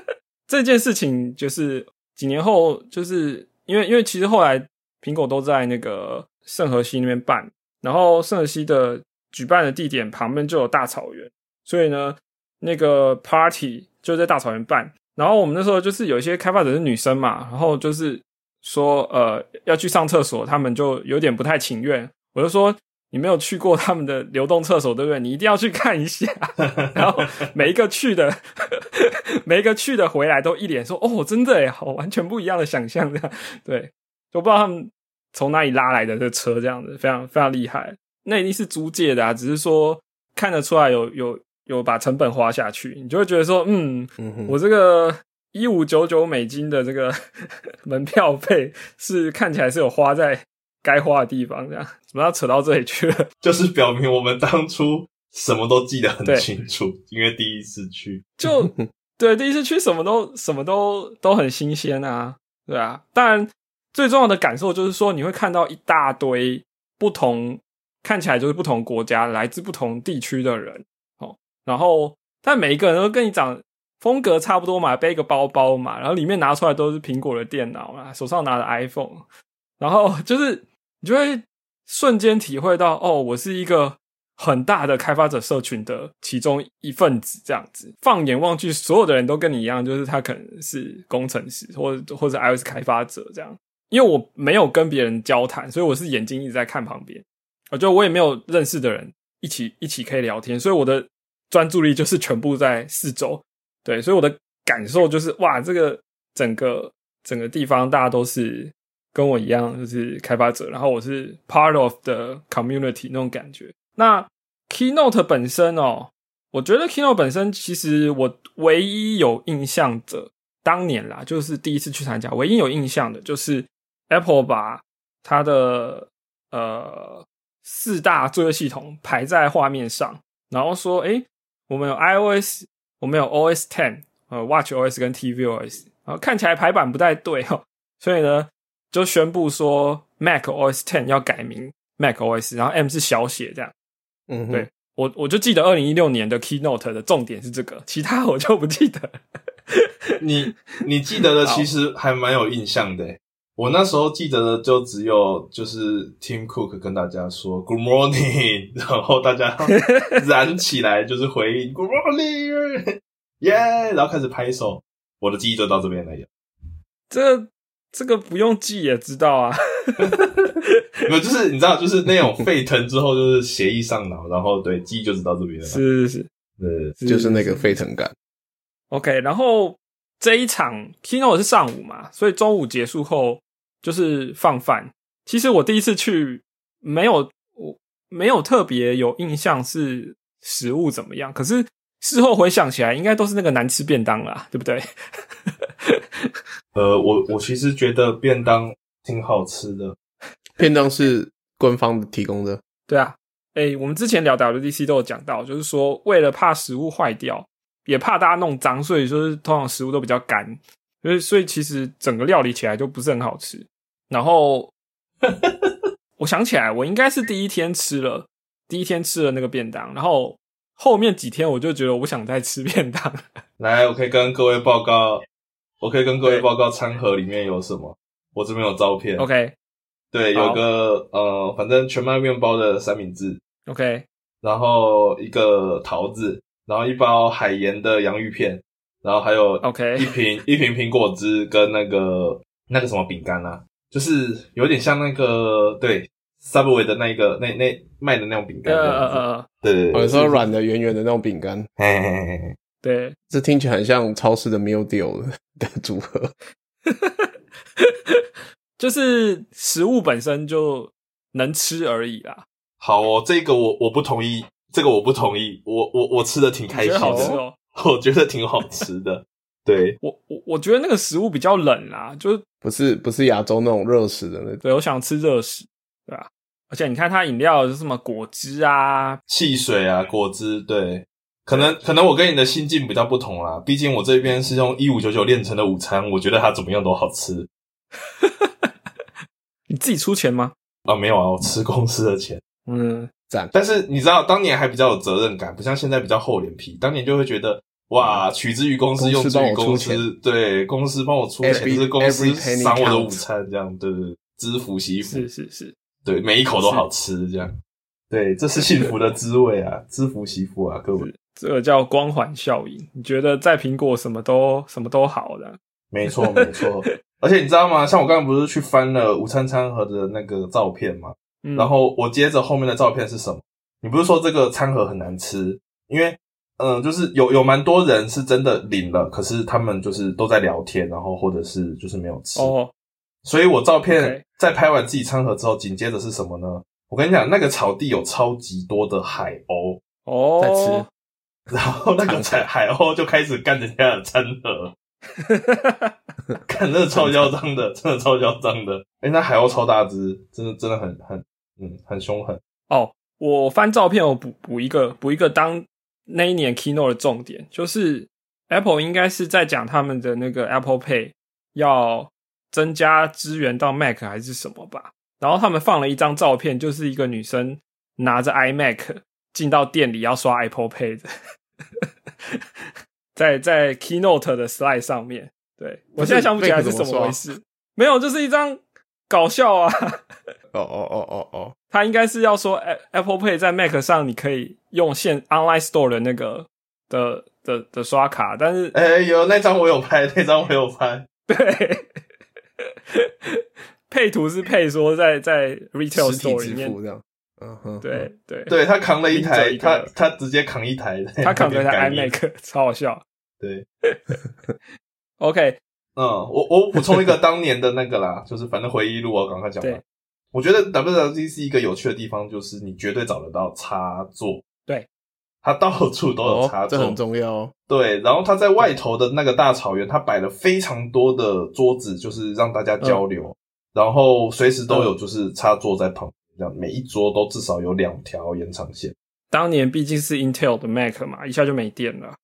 Speaker 3: [laughs]
Speaker 1: 这件事情就是几年后，就是因为因为其实后来苹果都在那个圣河西那边办，然后圣河西的举办的地点旁边就有大草原，所以呢，那个 party 就在大草原办。然后我们那时候就是有一些开发者是女生嘛，然后就是说呃要去上厕所，他们就有点不太情愿。我就说你没有去过他们的流动厕所，对不对？你一定要去看一下。[laughs] 然后每一个去的，[laughs] 每一个去的回来都一脸说：“哦，真的耶，好完全不一样的想象。”这样对，就不知道他们从哪里拉来的这车，这样子非常非常厉害。那一定是租借的啊，只是说看得出来有有有把成本花下去，你就会觉得说，嗯，
Speaker 2: 嗯，
Speaker 1: 我这个一五九九美金的这个 [laughs] 门票费是看起来是有花在该花的地方，这样怎么要扯到这里去了？[laughs]
Speaker 3: 就是表明我们当初什么都记得很清楚，因为第一次去。
Speaker 1: 就 [laughs] 对，第一次去什么都什么都都很新鲜啊，对啊。当然，最重要的感受就是说，你会看到一大堆不同，看起来就是不同国家、来自不同地区的人哦。然后，但每一个人都跟你长风格差不多嘛，背个包包嘛，然后里面拿出来都是苹果的电脑啊，手上拿着 iPhone，然后就是你就会瞬间体会到，哦，我是一个很大的开发者社群的其中一份子，这样子。放眼望去，所有的人都跟你一样，就是他可能是工程师或者或者 iOS 开发者这样。因为我没有跟别人交谈，所以我是眼睛一直在看旁边，我就我也没有认识的人一起一起可以聊天，所以我的专注力就是全部在四周。对，所以我的感受就是，哇，这个整个整个地方大家都是跟我一样，就是开发者，然后我是 part of the community 那种感觉。那 Keynote 本身哦，我觉得 Keynote 本身其实我唯一有印象的，当年啦，就是第一次去参加，唯一有印象的就是 Apple 把它的呃四大作业系统排在画面上，然后说，诶，我们有 iOS，我们有 OS Ten，呃，Watch OS 跟 tvOS，然后看起来排版不太对哦，[laughs] 所以呢，就宣布说 Mac OS Ten 要改名 Mac OS，然后 M 是小写这样。
Speaker 2: 嗯，
Speaker 1: 对我我就记得二零一六年的 Keynote 的重点是这个，其他我就不记得。
Speaker 3: 你你记得的其实还蛮有印象的欸。我那时候记得的就只有就是 Tim Cook 跟大家说 Good morning，[laughs] 然后大家 [laughs] 燃起来就是回应 Good morning，耶、然后开始拍手。我的记忆就到这边了。
Speaker 1: 这这个不用记也知道啊。
Speaker 3: 没有，就是你知道，就是那种沸腾之后，就是协议上脑，然后对记忆就是到这边了。
Speaker 1: 是是是
Speaker 3: 对，
Speaker 2: 就是那个沸腾感。
Speaker 1: ，OK。然后这一场 Keynote 是上午嘛，所以中午结束后就是放饭。其实我第一次去，没有我没有特别有印象是食物怎么样，可是事后回想起来，应该都是那个难吃便当啦，对不对？[laughs]
Speaker 3: 呃，我我其实觉得便当挺好吃的。
Speaker 2: 便当是官方提供的，
Speaker 1: 对啊，诶，我们之前聊 WDC 都有讲到，就是说为了怕食物坏掉，也怕大家弄脏，所以就是通常食物都比较干，所以所以其实整个料理起来就不是很好吃。然后 [laughs] 我想起来，我应该是第一天吃了，第一天吃了那个便当，然后后面几天我就觉得我不想再吃便当。[laughs]
Speaker 3: 来，我可以跟各位报告，我可以跟各位报告餐盒里面有什么。我这边有照片
Speaker 1: OK
Speaker 3: 对，有个呃，反正全麦面包的三明治
Speaker 1: ，OK，
Speaker 3: 然后一个桃子，然后一包海盐的洋芋片，然后还有
Speaker 1: OK
Speaker 3: 一瓶 [laughs] 一瓶苹果汁跟那个那个什么饼干啊，就是有点像那个对 Subway 的那个那那卖的那种饼干
Speaker 1: 呃呃呃，
Speaker 3: 对对对，
Speaker 2: 有时候软的、圆圆的那种饼干，
Speaker 3: 嘿嘿嘿嘿
Speaker 1: 对，
Speaker 2: 这听起来很像超市的 meal deal 的 [laughs] 组合。[laughs]
Speaker 1: 就是食物本身就能吃而已啦。
Speaker 3: 好哦，这个我我不同意，这个我不同意，我我我吃的挺开心的，
Speaker 1: 好吃哦。
Speaker 3: 我觉得挺好吃的，对，[laughs]
Speaker 1: 我我我觉得那个食物比较冷啊，就是
Speaker 2: 不是不是亚洲那种热食的那种，
Speaker 1: 对我想吃热食，对吧、而且你看它饮料是什么果汁啊，
Speaker 3: 汽水啊，果汁，对，可能可能我跟你的心境比较不同啦，毕竟我这边是用一五九九炼成的午餐，我觉得它怎么样都好吃。[laughs]
Speaker 1: 你自己出钱吗？
Speaker 3: 啊，没有啊，我吃公司的钱，
Speaker 1: 嗯，
Speaker 2: 赞。
Speaker 3: 但是你知道，当年还比较有责任感，不像现在比较厚脸皮，当年就会觉得。哇，取之于公司，用之于公司，对，公司帮我出钱是公司赏我的午餐，这样，对对对，知福惜福，
Speaker 1: 是是是，
Speaker 3: 对，每一口都好吃，这样，对，这是幸福的滋味啊，知福惜福啊，各位，
Speaker 1: 这个叫光环效应。你觉得在苹果什么都什么都好的，
Speaker 3: 没错没错。[laughs] 而且你知道吗？像我刚刚不是去翻了午餐餐盒的那个照片嘛，
Speaker 1: 嗯，
Speaker 3: 然后我接着后面的照片是什么？你不是说这个餐盒很难吃？因为嗯，就是有有蛮多人是真的领了，可是他们就是都在聊天，然后或者是就是没有吃。
Speaker 1: 哦，
Speaker 3: 所以我照片在拍完自己餐盒之后，紧接着是什么呢？我跟你讲，那个草地有超级多的海鸥，
Speaker 1: 哦，
Speaker 2: 在吃 [laughs]
Speaker 3: 然后那个海海鸥就开始干人家的餐盒，[laughs] 看那超嚣张的，真的超嚣张的。[laughs] 哎，那海鸥超大只，真的真的很很嗯很凶狠。
Speaker 1: 哦，我翻照片，我补补一个补一个，当那一年 Keynote 的重点就是 Apple 应该是在讲他们的那个 Apple Pay 要增加支援到 Mac 还是什么吧。然后他们放了一张照片，就是一个女生拿着 iMac 进到店里要刷 Apple Pay 的。在在 Keynote 的 slide 上面，对我现在想不起来是怎么回事。没有，就是一张搞笑啊！
Speaker 2: 哦哦哦哦哦，
Speaker 1: 他应该是要说 Apple Pay 在 Mac 上你可以用现 Online Store 的那个的的的刷卡，但是
Speaker 3: 哎，有那张我有拍，那张我有拍。
Speaker 1: 对，配图是配说在在 Retail Store 里面
Speaker 2: 这样。
Speaker 1: 嗯哼，对对
Speaker 3: 对，他扛了一台，他他直接扛一台，
Speaker 1: 他扛着台 iMac，超好笑。
Speaker 3: 对，[laughs]
Speaker 1: OK，
Speaker 3: 嗯，我我补充一个当年的那个啦，就是反正回忆录我赶快讲完。我觉得 WWDC 一个有趣的地方就是你绝对找得到插座，
Speaker 1: 对，
Speaker 3: 它到处都有插座，
Speaker 2: 这很重要。
Speaker 3: 对，然后它在外头的那个大草原，它摆了非常多的桌子，就是让大家交流，然后随时都有就是插座在旁。这样每一桌都至少有两条延长线。
Speaker 1: 当年毕竟是 Intel 的 Mac 嘛，一下就没电了。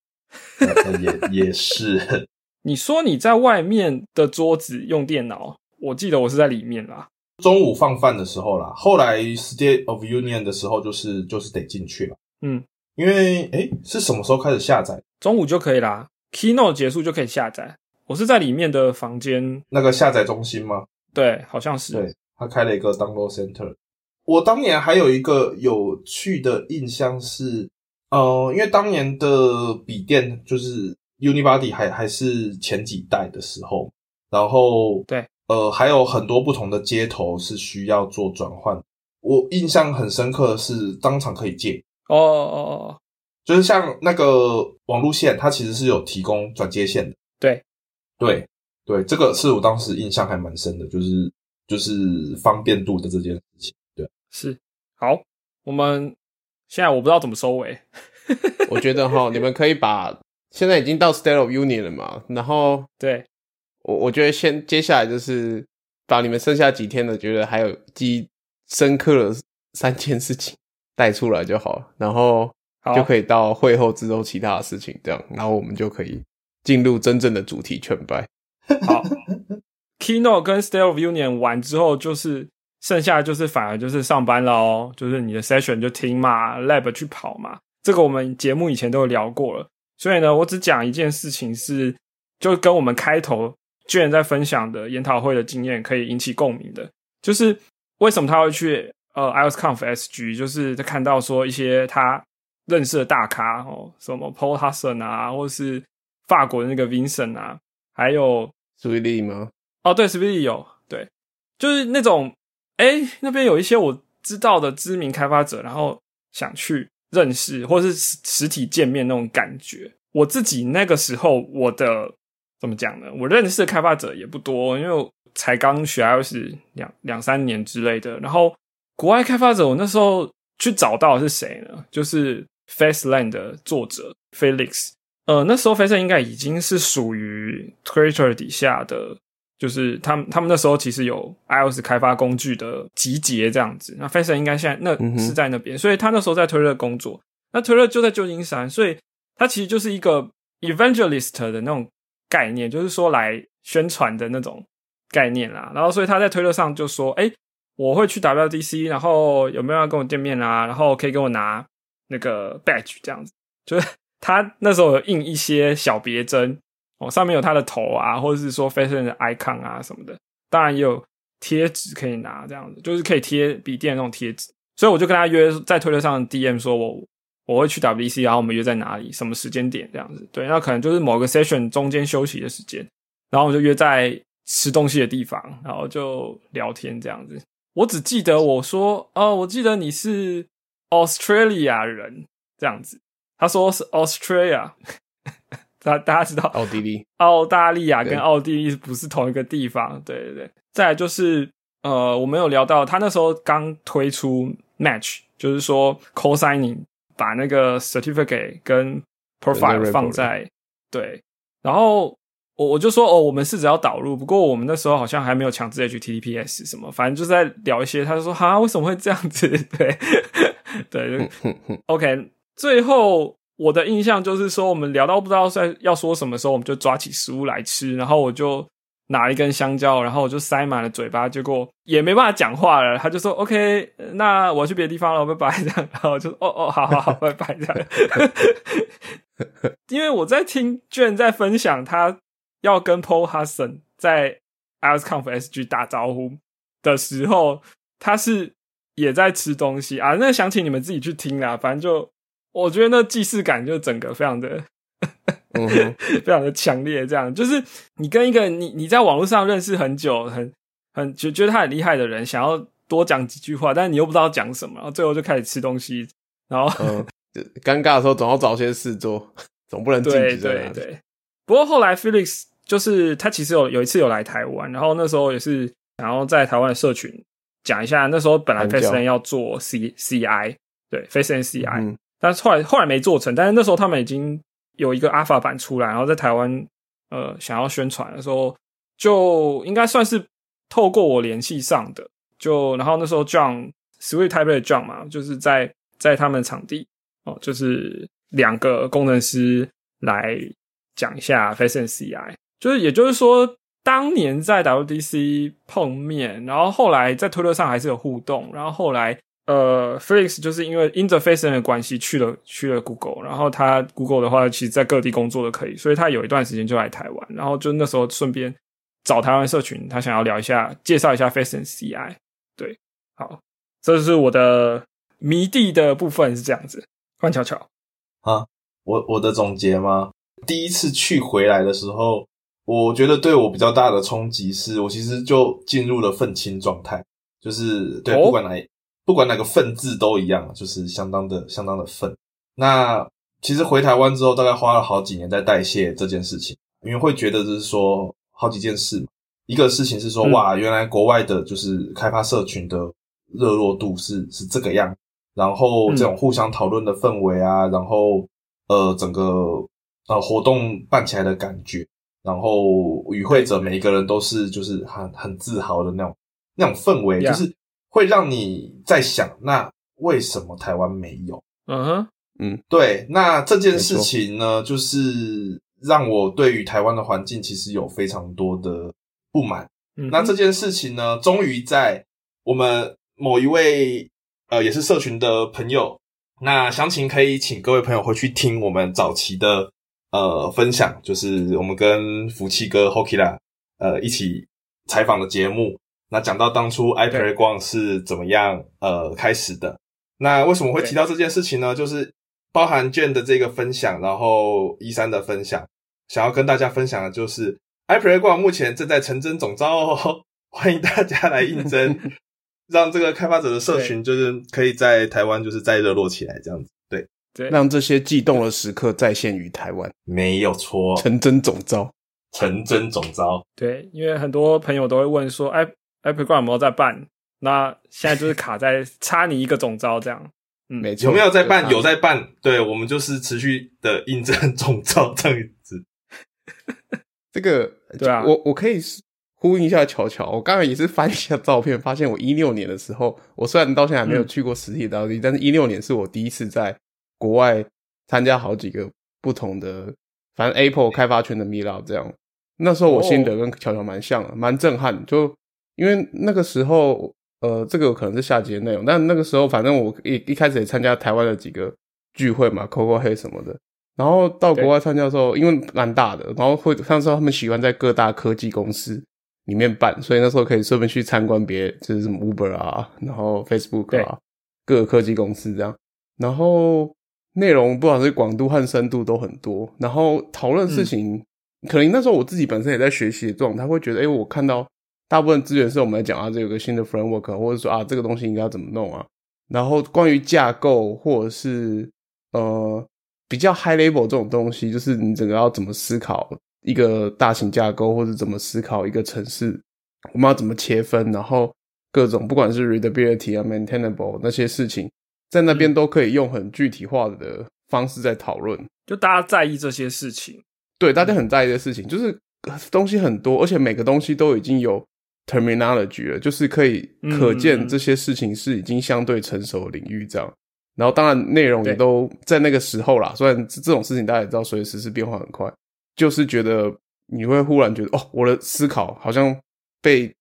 Speaker 3: 也也是。[laughs]
Speaker 1: 你说你在外面的桌子用电脑，我记得我是在里面啦。
Speaker 3: 中午放饭的时候啦，后来 State of Union 的时候，就是就是得进去了。
Speaker 1: 嗯，
Speaker 3: 因为诶是什么时候开始下载？
Speaker 1: 中午就可以啦。Keynote 结束就可以下载。我是在里面的房间
Speaker 3: 那个下载中心吗？
Speaker 1: 对，好像是。
Speaker 3: 对，他开了一个 Download Center。我当年还有一个有趣的印象是，呃，因为当年的笔电就是 Unibody 还还是前几代的时候，然后
Speaker 1: 对，
Speaker 3: 呃，还有很多不同的接头是需要做转换。我印象很深刻的是，当场可以借
Speaker 1: 哦哦哦，
Speaker 3: 就是像那个网路线，它其实是有提供转接线的。
Speaker 1: 对，
Speaker 3: 对，对，这个是我当时印象还蛮深的，就是就是方便度的这件事情。
Speaker 1: 对是好，我们现在我不知道怎么收尾。[laughs]
Speaker 2: 我觉得哈，你们可以把现在已经到 State of Union 了嘛，然后
Speaker 1: 对
Speaker 2: 我我觉得先接下来就是把你们剩下几天的觉得还有记忆深刻的三件事情带出来就好了，然后就可以到会后之后其他的事情这样，然后我们就可以进入真正的主题全败。
Speaker 1: 好，Keynote 跟 State of Union 完之后就是。剩下就是反而就是上班了哦，就是你的 session 就听嘛，lab 去跑嘛。这个我们节目以前都有聊过了，所以呢，我只讲一件事情是，就跟我们开头居然在分享的研讨会的经验可以引起共鸣的，就是为什么他会去呃 iOSConf SG，就是在看到说一些他认识的大咖哦，什么 Paul Hudson 啊，或是法国的那个 Vincent 啊，还有
Speaker 2: s w e e 吗？
Speaker 1: 哦，对 s w e e 有，对，就是那种。哎，那边有一些我知道的知名开发者，然后想去认识或是实实体见面那种感觉。我自己那个时候，我的怎么讲呢？我认识的开发者也不多，因为才刚学 iOS 两两三年之类的。然后国外开发者，我那时候去找到是谁呢？就是 Faceland 的作者 Felix。呃，那时候 Faceland 应该已经是属于 Twitter 底下的。就是他们，他们那时候其实有 iOS 开发工具的集结这样子。那 f a c e 应该现在那是在那边，所以他那时候在推特工作。那推特就在旧金山，所以他其实就是一个 evangelist 的那种概念，就是说来宣传的那种概念啦。然后，所以他在推特上就说：“哎，我会去 WDC，然后有没有要跟我见面啊？然后可以给我拿那个 badge 这样子。”就是他那时候有印一些小别针。哦，上面有他的头啊，或者是说 Face 的 icon 啊什么的，当然也有贴纸可以拿，这样子就是可以贴笔电那种贴纸。所以我就跟他约在推特上 DM 说，我我会去 WC，然后我们约在哪里，什么时间点这样子。对，那可能就是某个 session 中间休息的时间，然后我就约在吃东西的地方，然后就聊天这样子。我只记得我说，哦，我记得你是 Australia 人这样子，他说是 Australia。大大家知道，
Speaker 2: 奥地利、
Speaker 1: 澳大利亚跟奥地利不是同一个地方。对对对，再来就是呃，我们有聊到他那时候刚推出 Match，就是说 Co-signing 把那个 certificate 跟 profile 放在对，然后我我就说哦，我们是只要导入，不过我们那时候好像还没有强制 HTTPS 什么，反正就在聊一些。他就说哈，为什么会这样子？[laughs] 对对，OK。最后我的印象就是说，我们聊到不知道在要说什么时候，我们就抓起食物来吃，然后我就。拿一根香蕉，然后我就塞满了嘴巴，结果也没办法讲话了。他就说 “OK，那我去别的地方了，拜拜。”这样，然后我就“哦哦，好好好，拜拜。”这样。[laughs] 因为我在听卷在分享他要跟 Paul Hudson 在 AlsConf SG 打招呼的时候，他是也在吃东西啊。那想请你们自己去听啦。反正就我觉得那既视感就整个非常的。嗯，[laughs] 非常的强烈，这样就是你跟一个你你在网络上认识很久，很很觉觉得他很厉害的人，想要多讲几句话，但是你又不知道讲什么，然后最后就开始吃东西，然后
Speaker 2: 尴尬的时候总要找些事做，总不能静止
Speaker 1: 对对。不过后来 Felix 就是他其实有有一次有来台湾，然后那时候也是想要在台湾的社群讲一下，那时候本来 Face N 要做 C C I 对 Face N C I，但是后来后来没做成，但是那时候他们已经。有一个阿法版出来，然后在台湾，呃，想要宣传的时候，就应该算是透过我联系上的。就然后那时候 John Sweet Type 的 John 嘛，就是在在他们场地哦，就是两个工程师来讲一下 Face and CI。就是也就是说，当年在 WDC 碰面，然后后来在推特上还是有互动，然后后来。呃，Felix 就是因为 interface 的关系去了去了 Google，然后他 Google 的话，其实在各地工作都可以，所以他有一段时间就来台湾，然后就那时候顺便找台湾社群，他想要聊一下，介绍一下 Face and CI。对，好，这是我的迷弟的部分是这样子。关巧巧
Speaker 3: 啊，我我的总结吗？第一次去回来的时候，我觉得对我比较大的冲击是我其实就进入了愤青状态，就是对不管哪。不管哪个份字都一样，就是相当的相当的愤。那其实回台湾之后，大概花了好几年在代谢这件事情，因为会觉得就是说好几件事嘛。一个事情是说，哇，原来国外的就是开发社群的热络度是是这个样，然后这种互相讨论的氛围啊，然后呃整个呃活动办起来的感觉，然后与会者每一个人都是就是很很自豪的那种那种氛围，就是。会让你在想，那为什么台湾没有？
Speaker 1: 嗯哼，嗯，
Speaker 3: 对，那这件事情呢，就是让我对于台湾的环境其实有非常多的不满。那这件事情呢，终于在我们某一位呃，也是社群的朋友，那详情可以请各位朋友回去听我们早期的呃分享，就是我们跟福气哥啦呃一起采访的节目。那讲到当初 iPad 光是怎么样呃开始的？那为什么会提到这件事情呢？就是包含卷的这个分享，然后一三的分享，想要跟大家分享的就是 iPad 光目前正在成真总招哦，[laughs] 欢迎大家来应征，[laughs] 让这个开发者的社群就是可以在台湾就是再热络起来，这样子。对。
Speaker 1: 对，
Speaker 2: 让这些悸动的时刻再现于台湾，
Speaker 3: 没有错，
Speaker 2: 成真总招，
Speaker 3: 成真总招，
Speaker 1: 对，因为很多朋友都会问说，哎。Epic 有没有在办？那现在就是卡在差你一个总招这样。
Speaker 2: 嗯，没错。
Speaker 3: 有没有在办？有在办。对，我们就是持续的印证总招这样子。[laughs]
Speaker 2: 这个
Speaker 1: 对啊，
Speaker 2: 我我可以呼应一下巧巧。我刚刚也是翻一下照片，发现我一六年的时候，我虽然到现在还没有去过实体到地，但是一六年是我第一次在国外参加好几个不同的，反正 Apple 开发圈的 Meetup 这样。那时候我心得跟巧巧蛮像的，蛮震撼，就。因为那个时候，呃，这个可能是下集的内容。但那个时候，反正我一一开始也参加台湾的几个聚会嘛，Coco 黑什么的。然后到国外参加的时候，因为蛮大的，然后会那时候他们喜欢在各大科技公司里面办，所以那时候可以顺便去参观别，就是什么 Uber 啊，然后 Facebook 啊，各个科技公司这样。然后内容不管是广度和深度都很多，然后讨论事情，可能那时候我自己本身也在学习的状态，会觉得，哎，我看到。大部分资源是我们来讲啊，这有个新的 framework，或者说啊，这个东西应该要怎么弄啊？然后关于架构或者是呃比较 high level 这种东西，就是你整个要怎么思考一个大型架构，或者怎么思考一个城市，我们要怎么切分，然后各种不管是 readability 啊、maintainable 那些事情，在那边都可以用很具体化的方式在讨论，
Speaker 1: 就大家在意这些事情，
Speaker 2: 对，大家很在意的事情，就是东西很多，而且每个东西都已经有 terminology 了，就是可以可见这些事情是已经相对成熟的领域这样。然后当然内容也都在那个时候啦，虽然这种事情大家也知道，随着时事变化很快，就是觉得你会忽然觉得哦，我的思考好像被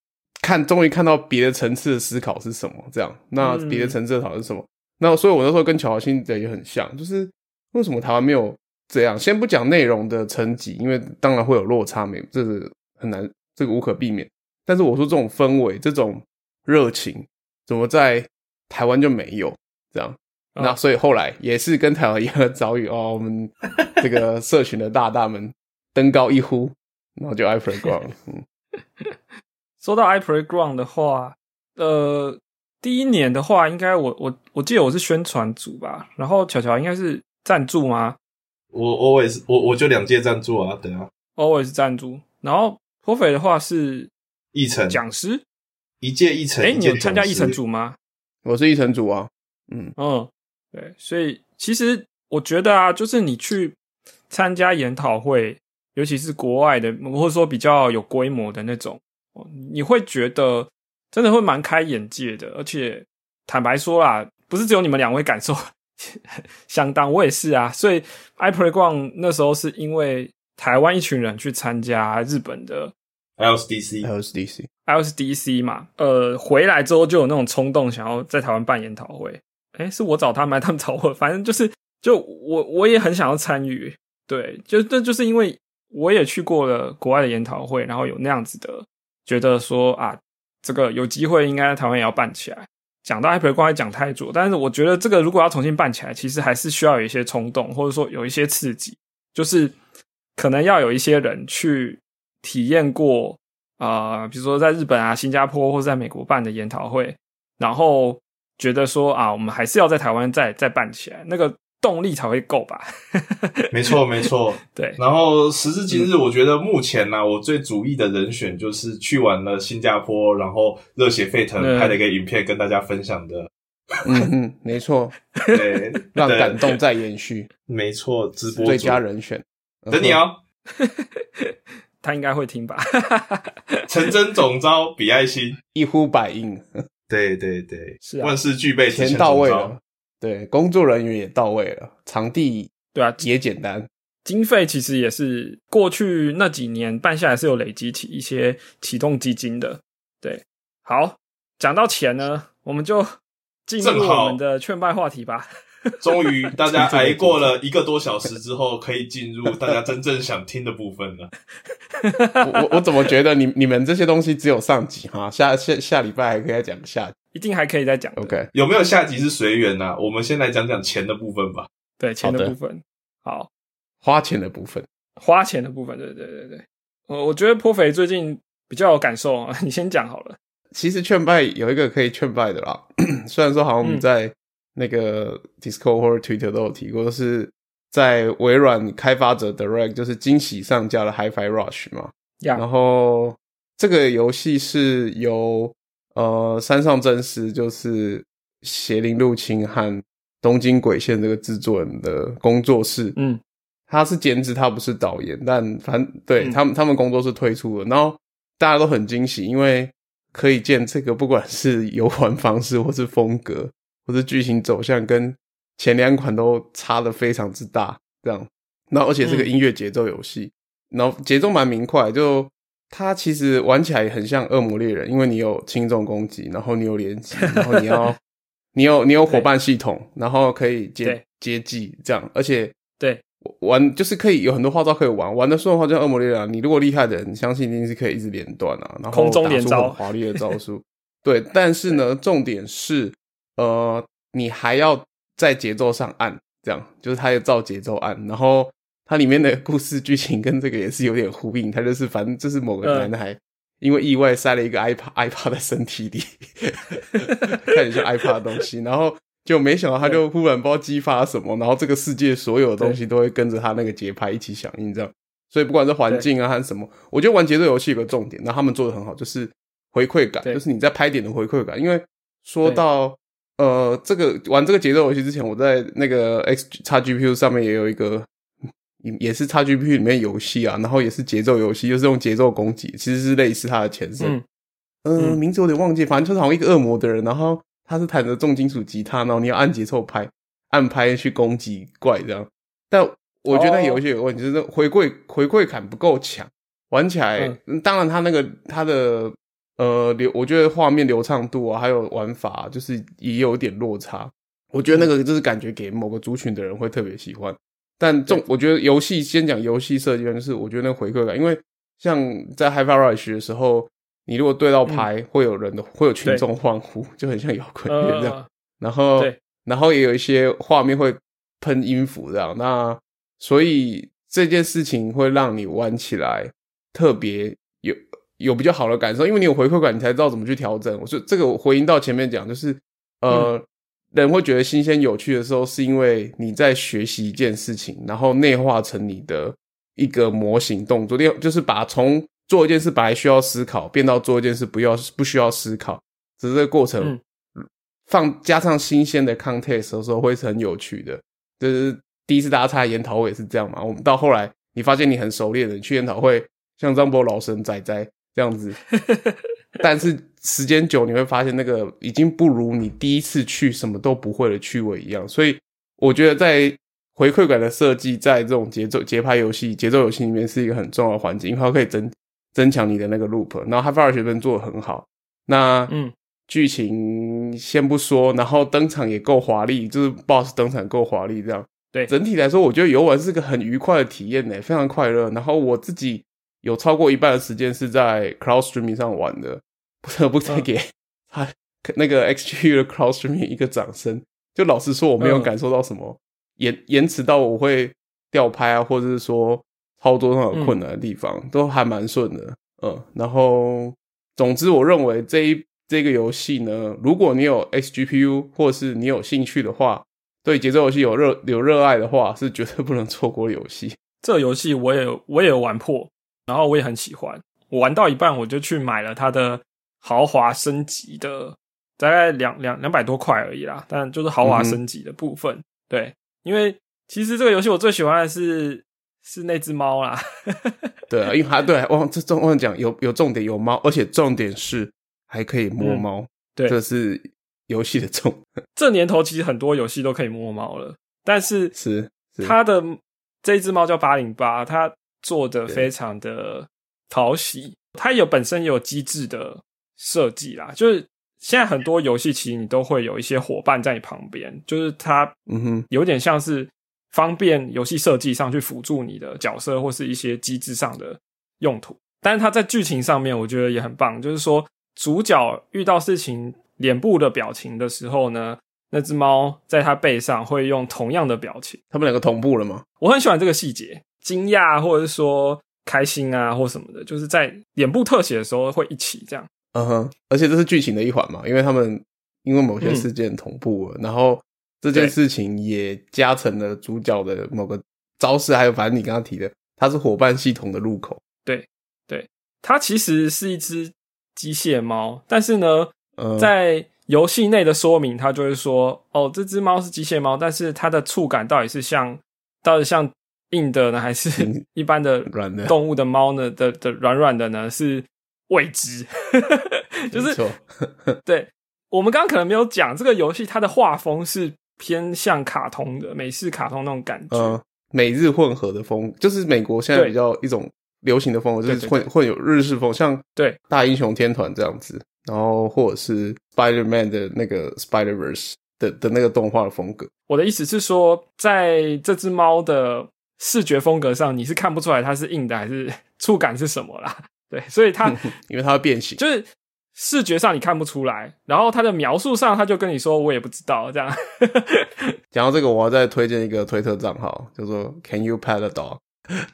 Speaker 2: 看，终于看到别的层次的思考是什么这样。那别的层次的讨论是什么？那所以，我那时候跟乔华新的也很像，就是为什么台湾没有这样？先不讲内容的层级，因为当然会有落差，没这是很难，这个无可避免。但是我说这种氛围、这种热情，怎么在台湾就没有这样？那所以后来也是跟台湾一样的遭遇哦。我们这个 [laughs] 社群的大大们登高一呼，然后就 i playground。嗯，[laughs]
Speaker 1: 说到 i playground 的话，呃，第一年的话，应该我我我记得我是宣传组吧，然后巧巧应该是赞助吗？
Speaker 3: 我 always 我我就两届赞助啊，对啊
Speaker 1: ，always 赞助。然后颇肥的话是
Speaker 3: 议程
Speaker 1: 讲师，
Speaker 3: 一届议程。
Speaker 1: 哎，你有参加议程组吗？
Speaker 2: 我是议程组啊，
Speaker 1: 嗯嗯。对，所以其实我觉得啊，就是你去参加研讨会，尤其是国外的，或者说比较有规模的那种，你会觉得真的会蛮开眼界的。而且坦白说啦，不是只有你们两位感受 [laughs] 相当，我也是啊。所以 i p l a y g o n 那时候是因为台湾一群人去参加日本的
Speaker 2: LSDC，LSDC，LSDC
Speaker 1: 嘛，呃，回来之后就有那种冲动，想要在台湾办研讨会。哎，是我找他们，还是他们找我，[laughs] 反正就是，就我我也很想要参与，对，就这就是因为我也去过了国外的研讨会，然后有那样子的觉得说啊，这个有机会应该台湾也要办起来。讲到 Apple 光才讲太多，但是我觉得这个如果要重新办起来，其实还是需要有一些冲动，或者说有一些刺激，就是可能要有一些人去体验过啊，比如说在日本啊、新加坡或者在美国办的研讨会，然后。觉得说啊，我们还是要在台湾再再办起来，那个动力才会够吧？
Speaker 3: 没错，没错，[laughs]
Speaker 1: 对。
Speaker 3: 然后时至今日，我觉得目前呢，我最主意的人选就是去完了新加坡，然后热血沸腾拍了一个影片跟大家分享的。
Speaker 2: 嗯嗯，没错，
Speaker 3: 对，[laughs]
Speaker 2: 让感动再延续。
Speaker 3: 没错，直播
Speaker 2: 最佳人选，
Speaker 3: 等你哦。[laughs]
Speaker 1: 他应该会听吧？[laughs]
Speaker 3: 陈真总招比爱心。
Speaker 2: 一呼百应。
Speaker 3: 对对对，
Speaker 1: 是啊。
Speaker 3: 万事俱备，
Speaker 2: 钱到位了，对，工作人员也到位了，场地
Speaker 1: 对啊。
Speaker 2: 也简单，
Speaker 1: 经费其实也是过去那几年办下来是有累积起一些启动基金的。对，好，讲到钱呢，我们就进入我们的劝败话题吧。[laughs]
Speaker 3: 终于，大家 [laughs] 挨过了一个多小时之后，可以进入大家真正想听的部分了。[laughs]
Speaker 2: 我我我怎么觉得你你们这些东西只有上集哈？下下下礼拜还可以再讲下，
Speaker 1: 一定还可以再讲。
Speaker 2: OK，
Speaker 3: 有没有下集是随缘呢？我们先来讲讲钱的部分吧。
Speaker 1: 对，钱的部分。好，
Speaker 2: 花钱的部分，
Speaker 1: 花钱的部分。对对对对，我我觉得颇肥最近比较有感受啊，你先讲好了。
Speaker 2: 其实劝败有一个可以劝败的啦，[coughs] 虽然说好像我们在。那个 Discord 或者 Twitter 都有提过，是在微软开发者 Direct 就是惊喜上架了 HiFi Rush 嘛。然后这个游戏是由呃山上真司，就是邪灵入侵和东京鬼线这个制作人的工作室。
Speaker 1: 嗯，
Speaker 2: 他是监制，他不是导演，但反对他们他们工作室推出了，然后大家都很惊喜，因为可以见这个不管是游玩方式或是风格。或者剧情走向跟前两款都差的非常之大，这样，那而且是个音乐节奏游戏，然后节奏蛮明快，就它其实玩起来也很像恶魔猎人，因为你有轻重攻击，然后你有连击，然后你要 [laughs] 你有你有伙伴系统，然后可以接接技这样，而且
Speaker 1: 对
Speaker 2: 玩就是可以有很多花招可以玩，玩的顺的话就像恶魔猎人，你如果厉害的人，相信一定是可以一直连段啊，然后打出很华丽的招数，对，但是呢，重点是。呃，你还要在节奏上按，这样就是它要照节奏按，然后它里面的故事剧情跟这个也是有点呼应，它就是反正就是某个男孩因为意外塞了一个 iPad iPad 在身体里，[laughs] 看一下 iPad 的东西，然后就没想到他就忽然不知道激发什么，然后这个世界所有的东西都会跟着他那个节拍一起响应，这样，所以不管是环境啊还是什么，我觉得玩节奏游戏有个重点，那他们做的很好，就是回馈感，就是你在拍点的回馈感，因为说到。呃，这个玩这个节奏游戏之前，我在那个 X 叉 GPU 上面也有一个，也是叉 GPU 里面游戏啊，然后也是节奏游戏，就是用节奏攻击，其实是类似它的前身。嗯，名字有点忘记，反正就是好像一个恶魔的人，然后他是弹着重金属吉他，然后你要按节奏拍，按拍去攻击怪这样。但我觉得游戏有问题，就是回馈回馈感不够强，玩起来，当然他那个他的。呃，流我觉得画面流畅度啊，还有玩法，就是也有点落差。我觉得那个就是感觉给某个族群的人会特别喜欢。但重，我觉得游戏先讲游戏设计，就是我觉得那个回馈感，因为像在 Hi-Fi Rush 的时候，你如果对到牌，会有人的会有群众欢呼，就很像摇滚乐这样。然后，然后也有一些画面会喷音符这样。那所以这件事情会让你玩起来特别有。比较好的感受，因为你有回馈感，你才知道怎么去调整。我说这个回应到前面讲，就是呃，人会觉得新鲜有趣的时候，是因为你在学习一件事情，然后内化成你的一个模型动作，另就是把从做一件事本来需要思考，变到做一件事不要不需要思考，只是这个过程放加上新鲜的 context 的时候，会是很有趣的。就是第一次大家参加研讨会是这样嘛？我们到后来，你发现你很熟练的去研讨会，像张博老生仔仔。这样子，[laughs] 但是时间久你会发现那个已经不如你第一次去什么都不会的趣味一样，所以我觉得在回馈感的设计，在这种节奏节拍游戏、节奏游戏里面是一个很重要的环节，因为它可以增增强你的那个 loop。然后哈佛二学分做的很好，那嗯，剧情先不说，然后登场也够华丽，就是 boss 登场够华丽，这样
Speaker 1: 对
Speaker 2: 整体来说，我觉得游玩是个很愉快的体验呢，非常快乐。然后我自己。有超过一半的时间是在 Cloud Streaming 上玩的，不得不再给他那个 XGU 的 Cloud Streaming 一个掌声。就老实说，我没有感受到什么延延迟到我会掉拍啊，或者是说操作上有困难的地方，都还蛮顺的。嗯，然后总之，我认为这一这个游戏呢，如果你有 XGPU 或是你有兴趣的话，对节奏游戏有热有热爱的话，是绝对不能错过的游戏。
Speaker 1: 这游戏我也我也玩破。然后我也很喜欢，我玩到一半我就去买了它的豪华升级的，大概两两两百多块而已啦。但就是豪华升级的部分，对，因为其实这个游戏我最喜欢的是是那只猫啦。[laughs]
Speaker 2: 对啊，因为它对忘这重忘讲有有重点有猫，而且重点是还可以摸猫，
Speaker 1: 对，
Speaker 2: 这是游戏的重。[laughs]
Speaker 1: 这年头其实很多游戏都可以摸猫了，但是
Speaker 2: 是
Speaker 1: 它的这只猫叫八零八，它。做的非常的讨喜，它有本身有机制的设计啦，就是现在很多游戏其实你都会有一些伙伴在你旁边，就是它，嗯哼，有点像是方便游戏设计上去辅助你的角色或是一些机制上的用途。但是它在剧情上面，我觉得也很棒，就是说主角遇到事情脸部的表情的时候呢，那只猫在它背上会用同样的表情，
Speaker 2: 他们两个同步了吗？
Speaker 1: 我很喜欢这个细节。惊讶，或者是说开心啊，或什么的，就是在脸部特写的时候会一起这样。
Speaker 2: 嗯哼，而且这是剧情的一环嘛，因为他们因为某些事件同步了，然后这件事情也加成了主角的某个招式，还有反正你刚刚提的，它是伙伴系统的入口。
Speaker 1: 对，对，它其实是一只机械猫，但是呢，在游戏内的说明，它就会说，哦，这只猫是机械猫，但是它的触感到底是像，到底像。硬的呢，还是一般的
Speaker 2: 软的
Speaker 1: 动物的猫呢？的的软软的呢，是未知。[laughs] 就是对我们刚刚可能没有讲，这个游戏它的画风是偏向卡通的美式卡通那种感觉，
Speaker 2: 美日混合的风，就是美国现在比较一种流行的风格，就是混混有日式风，像
Speaker 1: 对
Speaker 2: 大英雄天团这样子，然后或者是 Spider Man 的那个 Spider Verse 的的那个动画的风格。
Speaker 1: 我的意思是说，在这只猫的。视觉风格上，你是看不出来它是硬的还是 [laughs] 触感是什么啦？对，所以它 [laughs]
Speaker 2: 因为它会变形，
Speaker 1: 就是视觉上你看不出来。然后它的描述上，他就跟你说我也不知道这样。[laughs]
Speaker 2: 讲到这个，我要再推荐一个推特账号，叫做 Can You Pet a Dog？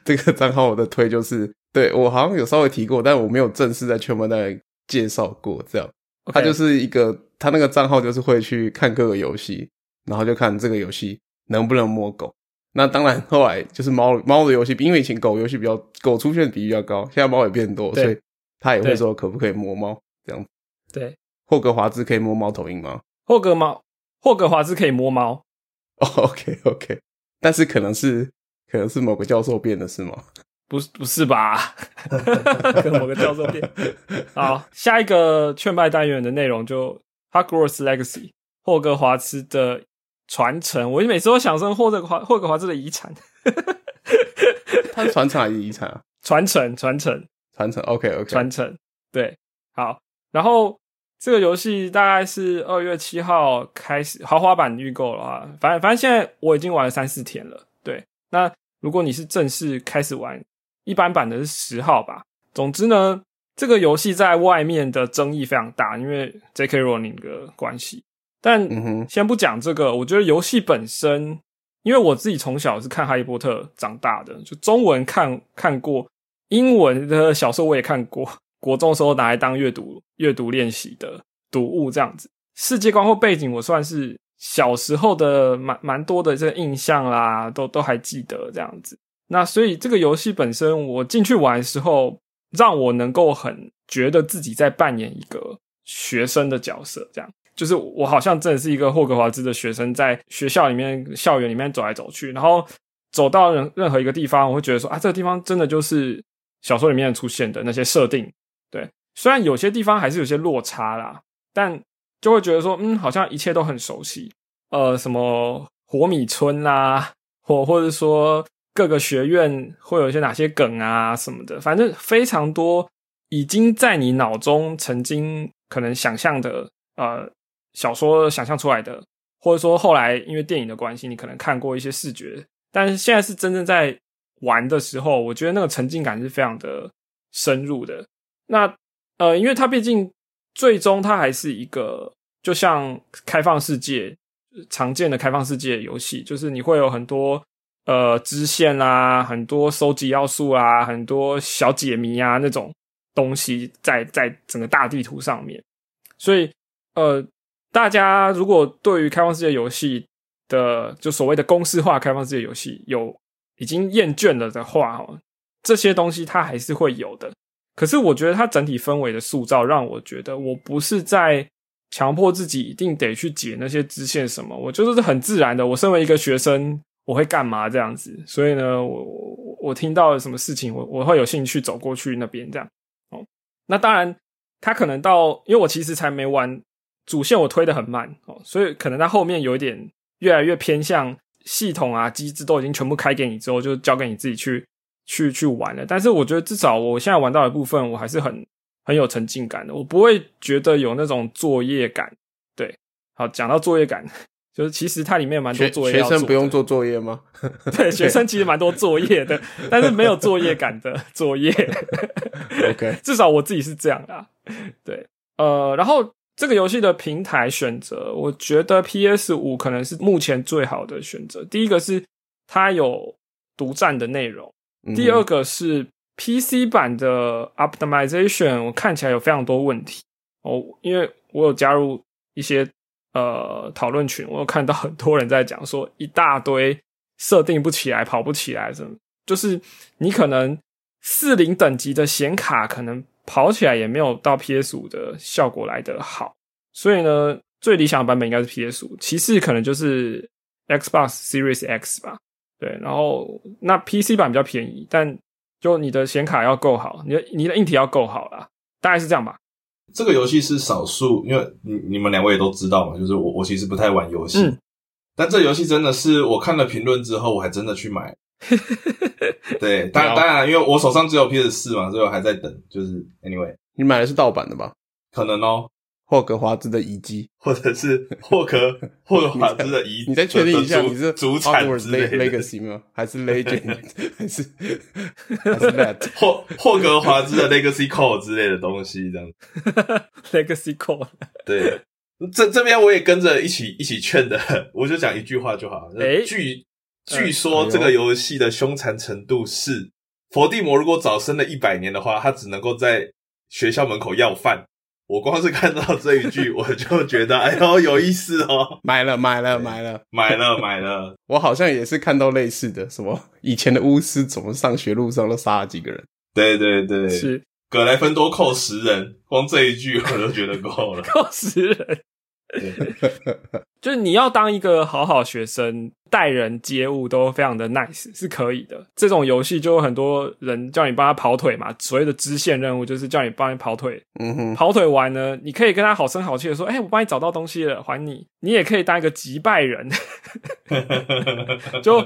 Speaker 2: 这个账号我的推就是，对我好像有稍微提过，但我没有正式在圈门内介绍过。这样，他就是一个，他那个账号就是会去看各个游戏，然后就看这个游戏能不能摸狗。那当然，后来就是猫猫的游戏，因为以前狗游戏比较狗出现的比例比较高，现在猫也变多，所以他也会说可不可以摸猫这样。
Speaker 1: 对，
Speaker 2: 霍格华兹可以摸猫头鹰吗？
Speaker 1: 霍格猫霍格华兹可以摸猫。
Speaker 2: OK OK，但是可能是可能是某个教授变的是吗？
Speaker 1: 不是不是吧？[laughs] 跟某个教授变。好，下一个劝败单元的内容就 Hogwarts Legacy 霍格华兹的传承。我每次都想说霍格华霍格华兹的遗产。[laughs]
Speaker 2: 他是传承还是遗产啊？
Speaker 1: 传承，传承，
Speaker 2: 传承。OK OK，
Speaker 1: 传承。对，好。然后这个游戏大概是二月七号开始豪华版预购了啊。反正反正现在我已经玩了三四天了。对，那如果你是正式开始玩。一般版的是十号吧。总之呢，这个游戏在外面的争议非常大，因为 J.K. Rowling 的关系。但先不讲这个，我觉得游戏本身，因为我自己从小是看《哈利波特》长大的，就中文看看过，英文的小说我也看过，国中时候拿来当阅读阅读练习的读物这样子。世界观或背景，我算是小时候的蛮蛮多的这个印象啦，都都还记得这样子。那所以这个游戏本身，我进去玩的时候，让我能够很觉得自己在扮演一个学生的角色，这样就是我好像真的是一个霍格华兹的学生，在学校里面、校园里面走来走去，然后走到任任何一个地方，我会觉得说啊，这个地方真的就是小说里面出现的那些设定。对，虽然有些地方还是有些落差啦，但就会觉得说，嗯，好像一切都很熟悉。呃，什么火米村啦，或或者说。各个学院会有一些哪些梗啊什么的，反正非常多，已经在你脑中曾经可能想象的，呃，小说想象出来的，或者说后来因为电影的关系，你可能看过一些视觉，但是现在是真正在玩的时候，我觉得那个沉浸感是非常的深入的。那呃，因为它毕竟最终它还是一个就像开放世界常见的开放世界游戏，就是你会有很多。呃，支线啦，很多收集要素啊，很多小解谜啊，那种东西在在整个大地图上面。所以，呃，大家如果对于开放世界游戏的就所谓的公式化开放世界游戏有已经厌倦了的话，哦，这些东西它还是会有的。可是，我觉得它整体氛围的塑造让我觉得，我不是在强迫自己一定得去解那些支线什么，我就是很自然的。我身为一个学生。我会干嘛这样子？所以呢，我我我听到了什么事情，我我会有兴趣走过去那边这样。哦，那当然，他可能到，因为我其实才没玩主线，我推的很慢哦，所以可能他后面有一点越来越偏向系统啊机制都已经全部开给你之后，就交给你自己去去去玩了。但是我觉得至少我现在玩到的部分，我还是很很有沉浸感的，我不会觉得有那种作业感。对，好，讲到作业感。就是其实它里面蛮多作业，
Speaker 2: 学生不用做作业吗？
Speaker 1: 对，学生其实蛮多作业的，但是没有作业感的作业。[laughs]
Speaker 2: OK，[laughs]
Speaker 1: 至少我自己是这样的。对，呃，然后这个游戏的平台选择，我觉得 PS 五可能是目前最好的选择。第一个是它有独占的内容，第二个是 PC 版的 Optimization，我看起来有非常多问题哦，因为我有加入一些。呃，讨论群我有看到很多人在讲说，一大堆设定不起来，跑不起来，什么就是你可能四零等级的显卡可能跑起来也没有到 PS 五的效果来得好，所以呢，最理想的版本应该是 PS 五，其次可能就是 Xbox Series X 吧，对，然后那 PC 版比较便宜，但就你的显卡要够好，你的你的硬体要够好啦，大概是这样吧。
Speaker 3: 这个游戏是少数，因为你你们两位也都知道嘛，就是我我其实不太玩游戏，但这游戏真的是我看了评论之后，我还真的去买。[laughs] 对，当当然，因为我手上只有 PS 四嘛，所以我还在等。就是 anyway，
Speaker 2: 你买的是盗版的吧？
Speaker 3: 可能哦。
Speaker 2: 霍格华兹的遗迹，
Speaker 3: 或者是霍格 [laughs] 霍格华兹的遗，
Speaker 2: 你再确定一下，你是
Speaker 3: 主产之类
Speaker 2: legacy 吗？还是 legend？[laughs] 还是还是 that？
Speaker 3: 霍霍格华兹的 legacy code 之类的东西，这样
Speaker 1: legacy code。
Speaker 3: 对，这这边我也跟着一起一起劝的，我就讲一句话就好。据据说这个游戏的凶残程度是，伏地魔如果早生了一百年的话，他只能够在学校门口要饭。我光是看到这一句，[laughs] 我就觉得哎呦有意思哦！
Speaker 2: 买了买了买了
Speaker 3: 买了买了！[laughs]
Speaker 2: 我好像也是看到类似的，什么以前的巫师怎么上学路上都杀了几个人？
Speaker 3: 对对对，
Speaker 1: 是
Speaker 3: 格莱芬多扣十人，光这一句我都觉得够了，[laughs]
Speaker 1: 扣十人。[laughs] 就是你要当一个好好学生，待人接物都非常的 nice 是可以的。这种游戏就有很多人叫你帮他跑腿嘛，所谓的支线任务就是叫你帮你跑腿。
Speaker 2: 嗯哼，
Speaker 1: 跑腿完呢，你可以跟他好声好气的说：“哎、我帮你找到东西了，还你。”你也可以当一个击败人，[laughs] 就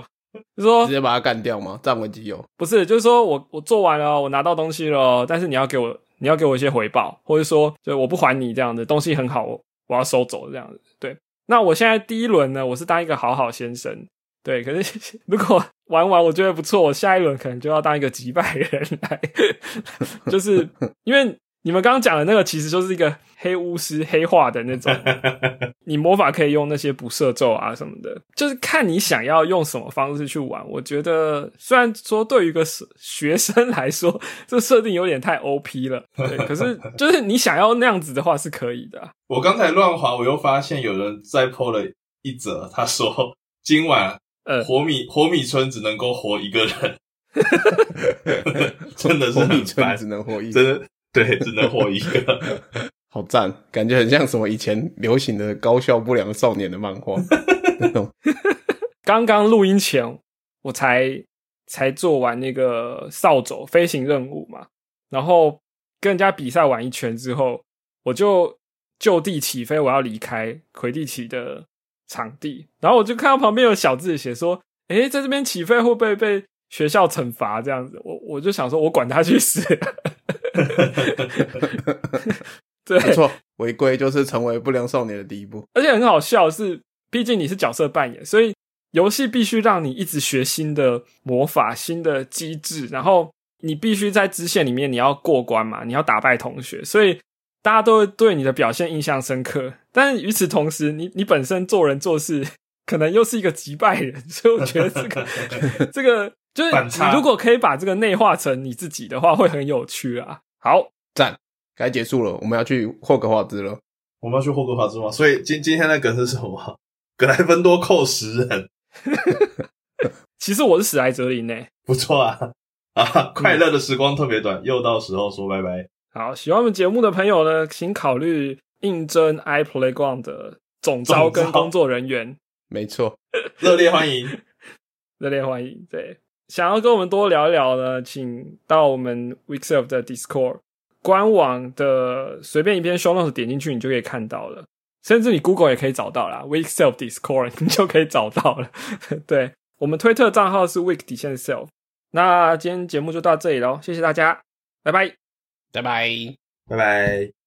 Speaker 1: 就说
Speaker 2: 直接把他干掉吗？占为己有。
Speaker 1: 不是，就是说我我做完了，我拿到东西了，但是你要给我你要给我一些回报，或者说就我不还你这样的东西很好，我要收走这样子。对，那我现在第一轮呢，我是当一个好好先生，对，可是 [laughs] 如果玩完我觉得不错，我下一轮可能就要当一个击败人来，[laughs] 就是因为你们刚刚讲的那个其实就是一个黑巫师黑化的那种，[laughs] 你魔法可以用那些不射咒啊什么的，就是看你想要用什么方式去玩。我觉得虽然说对于一个学生来说，这设定有点太 OP 了，对，[laughs] 可是就是你想要那样子的话是可以的啊、
Speaker 3: 我刚才乱滑，我又发现有人在 PO 了一则，他说 [laughs] 今晚
Speaker 1: 呃，
Speaker 3: 活米活米村只能够活一个人，真的是很
Speaker 2: 火米村
Speaker 3: 烦
Speaker 2: 只，能活一，
Speaker 3: 真的对，只能活一个。[laughs]
Speaker 2: 好赞，感觉很像什么以前流行的高校不良少年的漫画 [laughs] 那种。[laughs]
Speaker 1: 刚刚录音前，我才才做完那个扫帚飞行任务嘛，然后跟人家比赛完一圈之后，我就就地起飞，我要离开魁地奇的场地，然后我就看到旁边有小字写说：“诶，在这边起飞会不会被学校惩罚？”这样子，我我就想说，我管他去死。[laughs] 对，
Speaker 2: 没错，违规就是成为不良少年的第一步。
Speaker 1: 而且很好笑的是，毕竟你是角色扮演，所以游戏必须让你一直学新的魔法、新的机制，然后你必须在支线里面你要过关嘛，你要打败同学，所以大家都会对你的表现印象深刻。但是与此同时，你你本身做人做事可能又是一个击败人，所以我觉得这个 [laughs] 这个就是你如果可以把这个内化成你自己的话，会很有趣啊。好，
Speaker 2: 赞，该结束了，我们要去霍格华兹了。
Speaker 3: 我们要去霍格华兹吗？所以今今天的梗是什么？[laughs] 格莱芬多扣十人，[laughs]
Speaker 1: 其实我是史莱哲林呢、
Speaker 3: 不错啊！啊，快乐的时光特别短，又到时候说拜拜。
Speaker 1: 好，喜欢我们节目的朋友呢，请考虑应征 iPlayground 的总招跟工作人员，
Speaker 2: 没错，
Speaker 3: 热烈欢迎！[laughs]
Speaker 1: 热烈欢迎。对，想要跟我们多聊一聊呢，请到我们 Weekself 的 Discord 官网的随便一篇 show notes 点进去，你就可以看到了。甚至你 Google 也可以找到啦 Weekself Discord [laughs] 你就可以找到了。[laughs] 对，我们推特账号是 Week 底线 Self。那今天节目就到这里喽，谢谢大家，拜拜。
Speaker 2: 拜拜。
Speaker 3: 拜拜。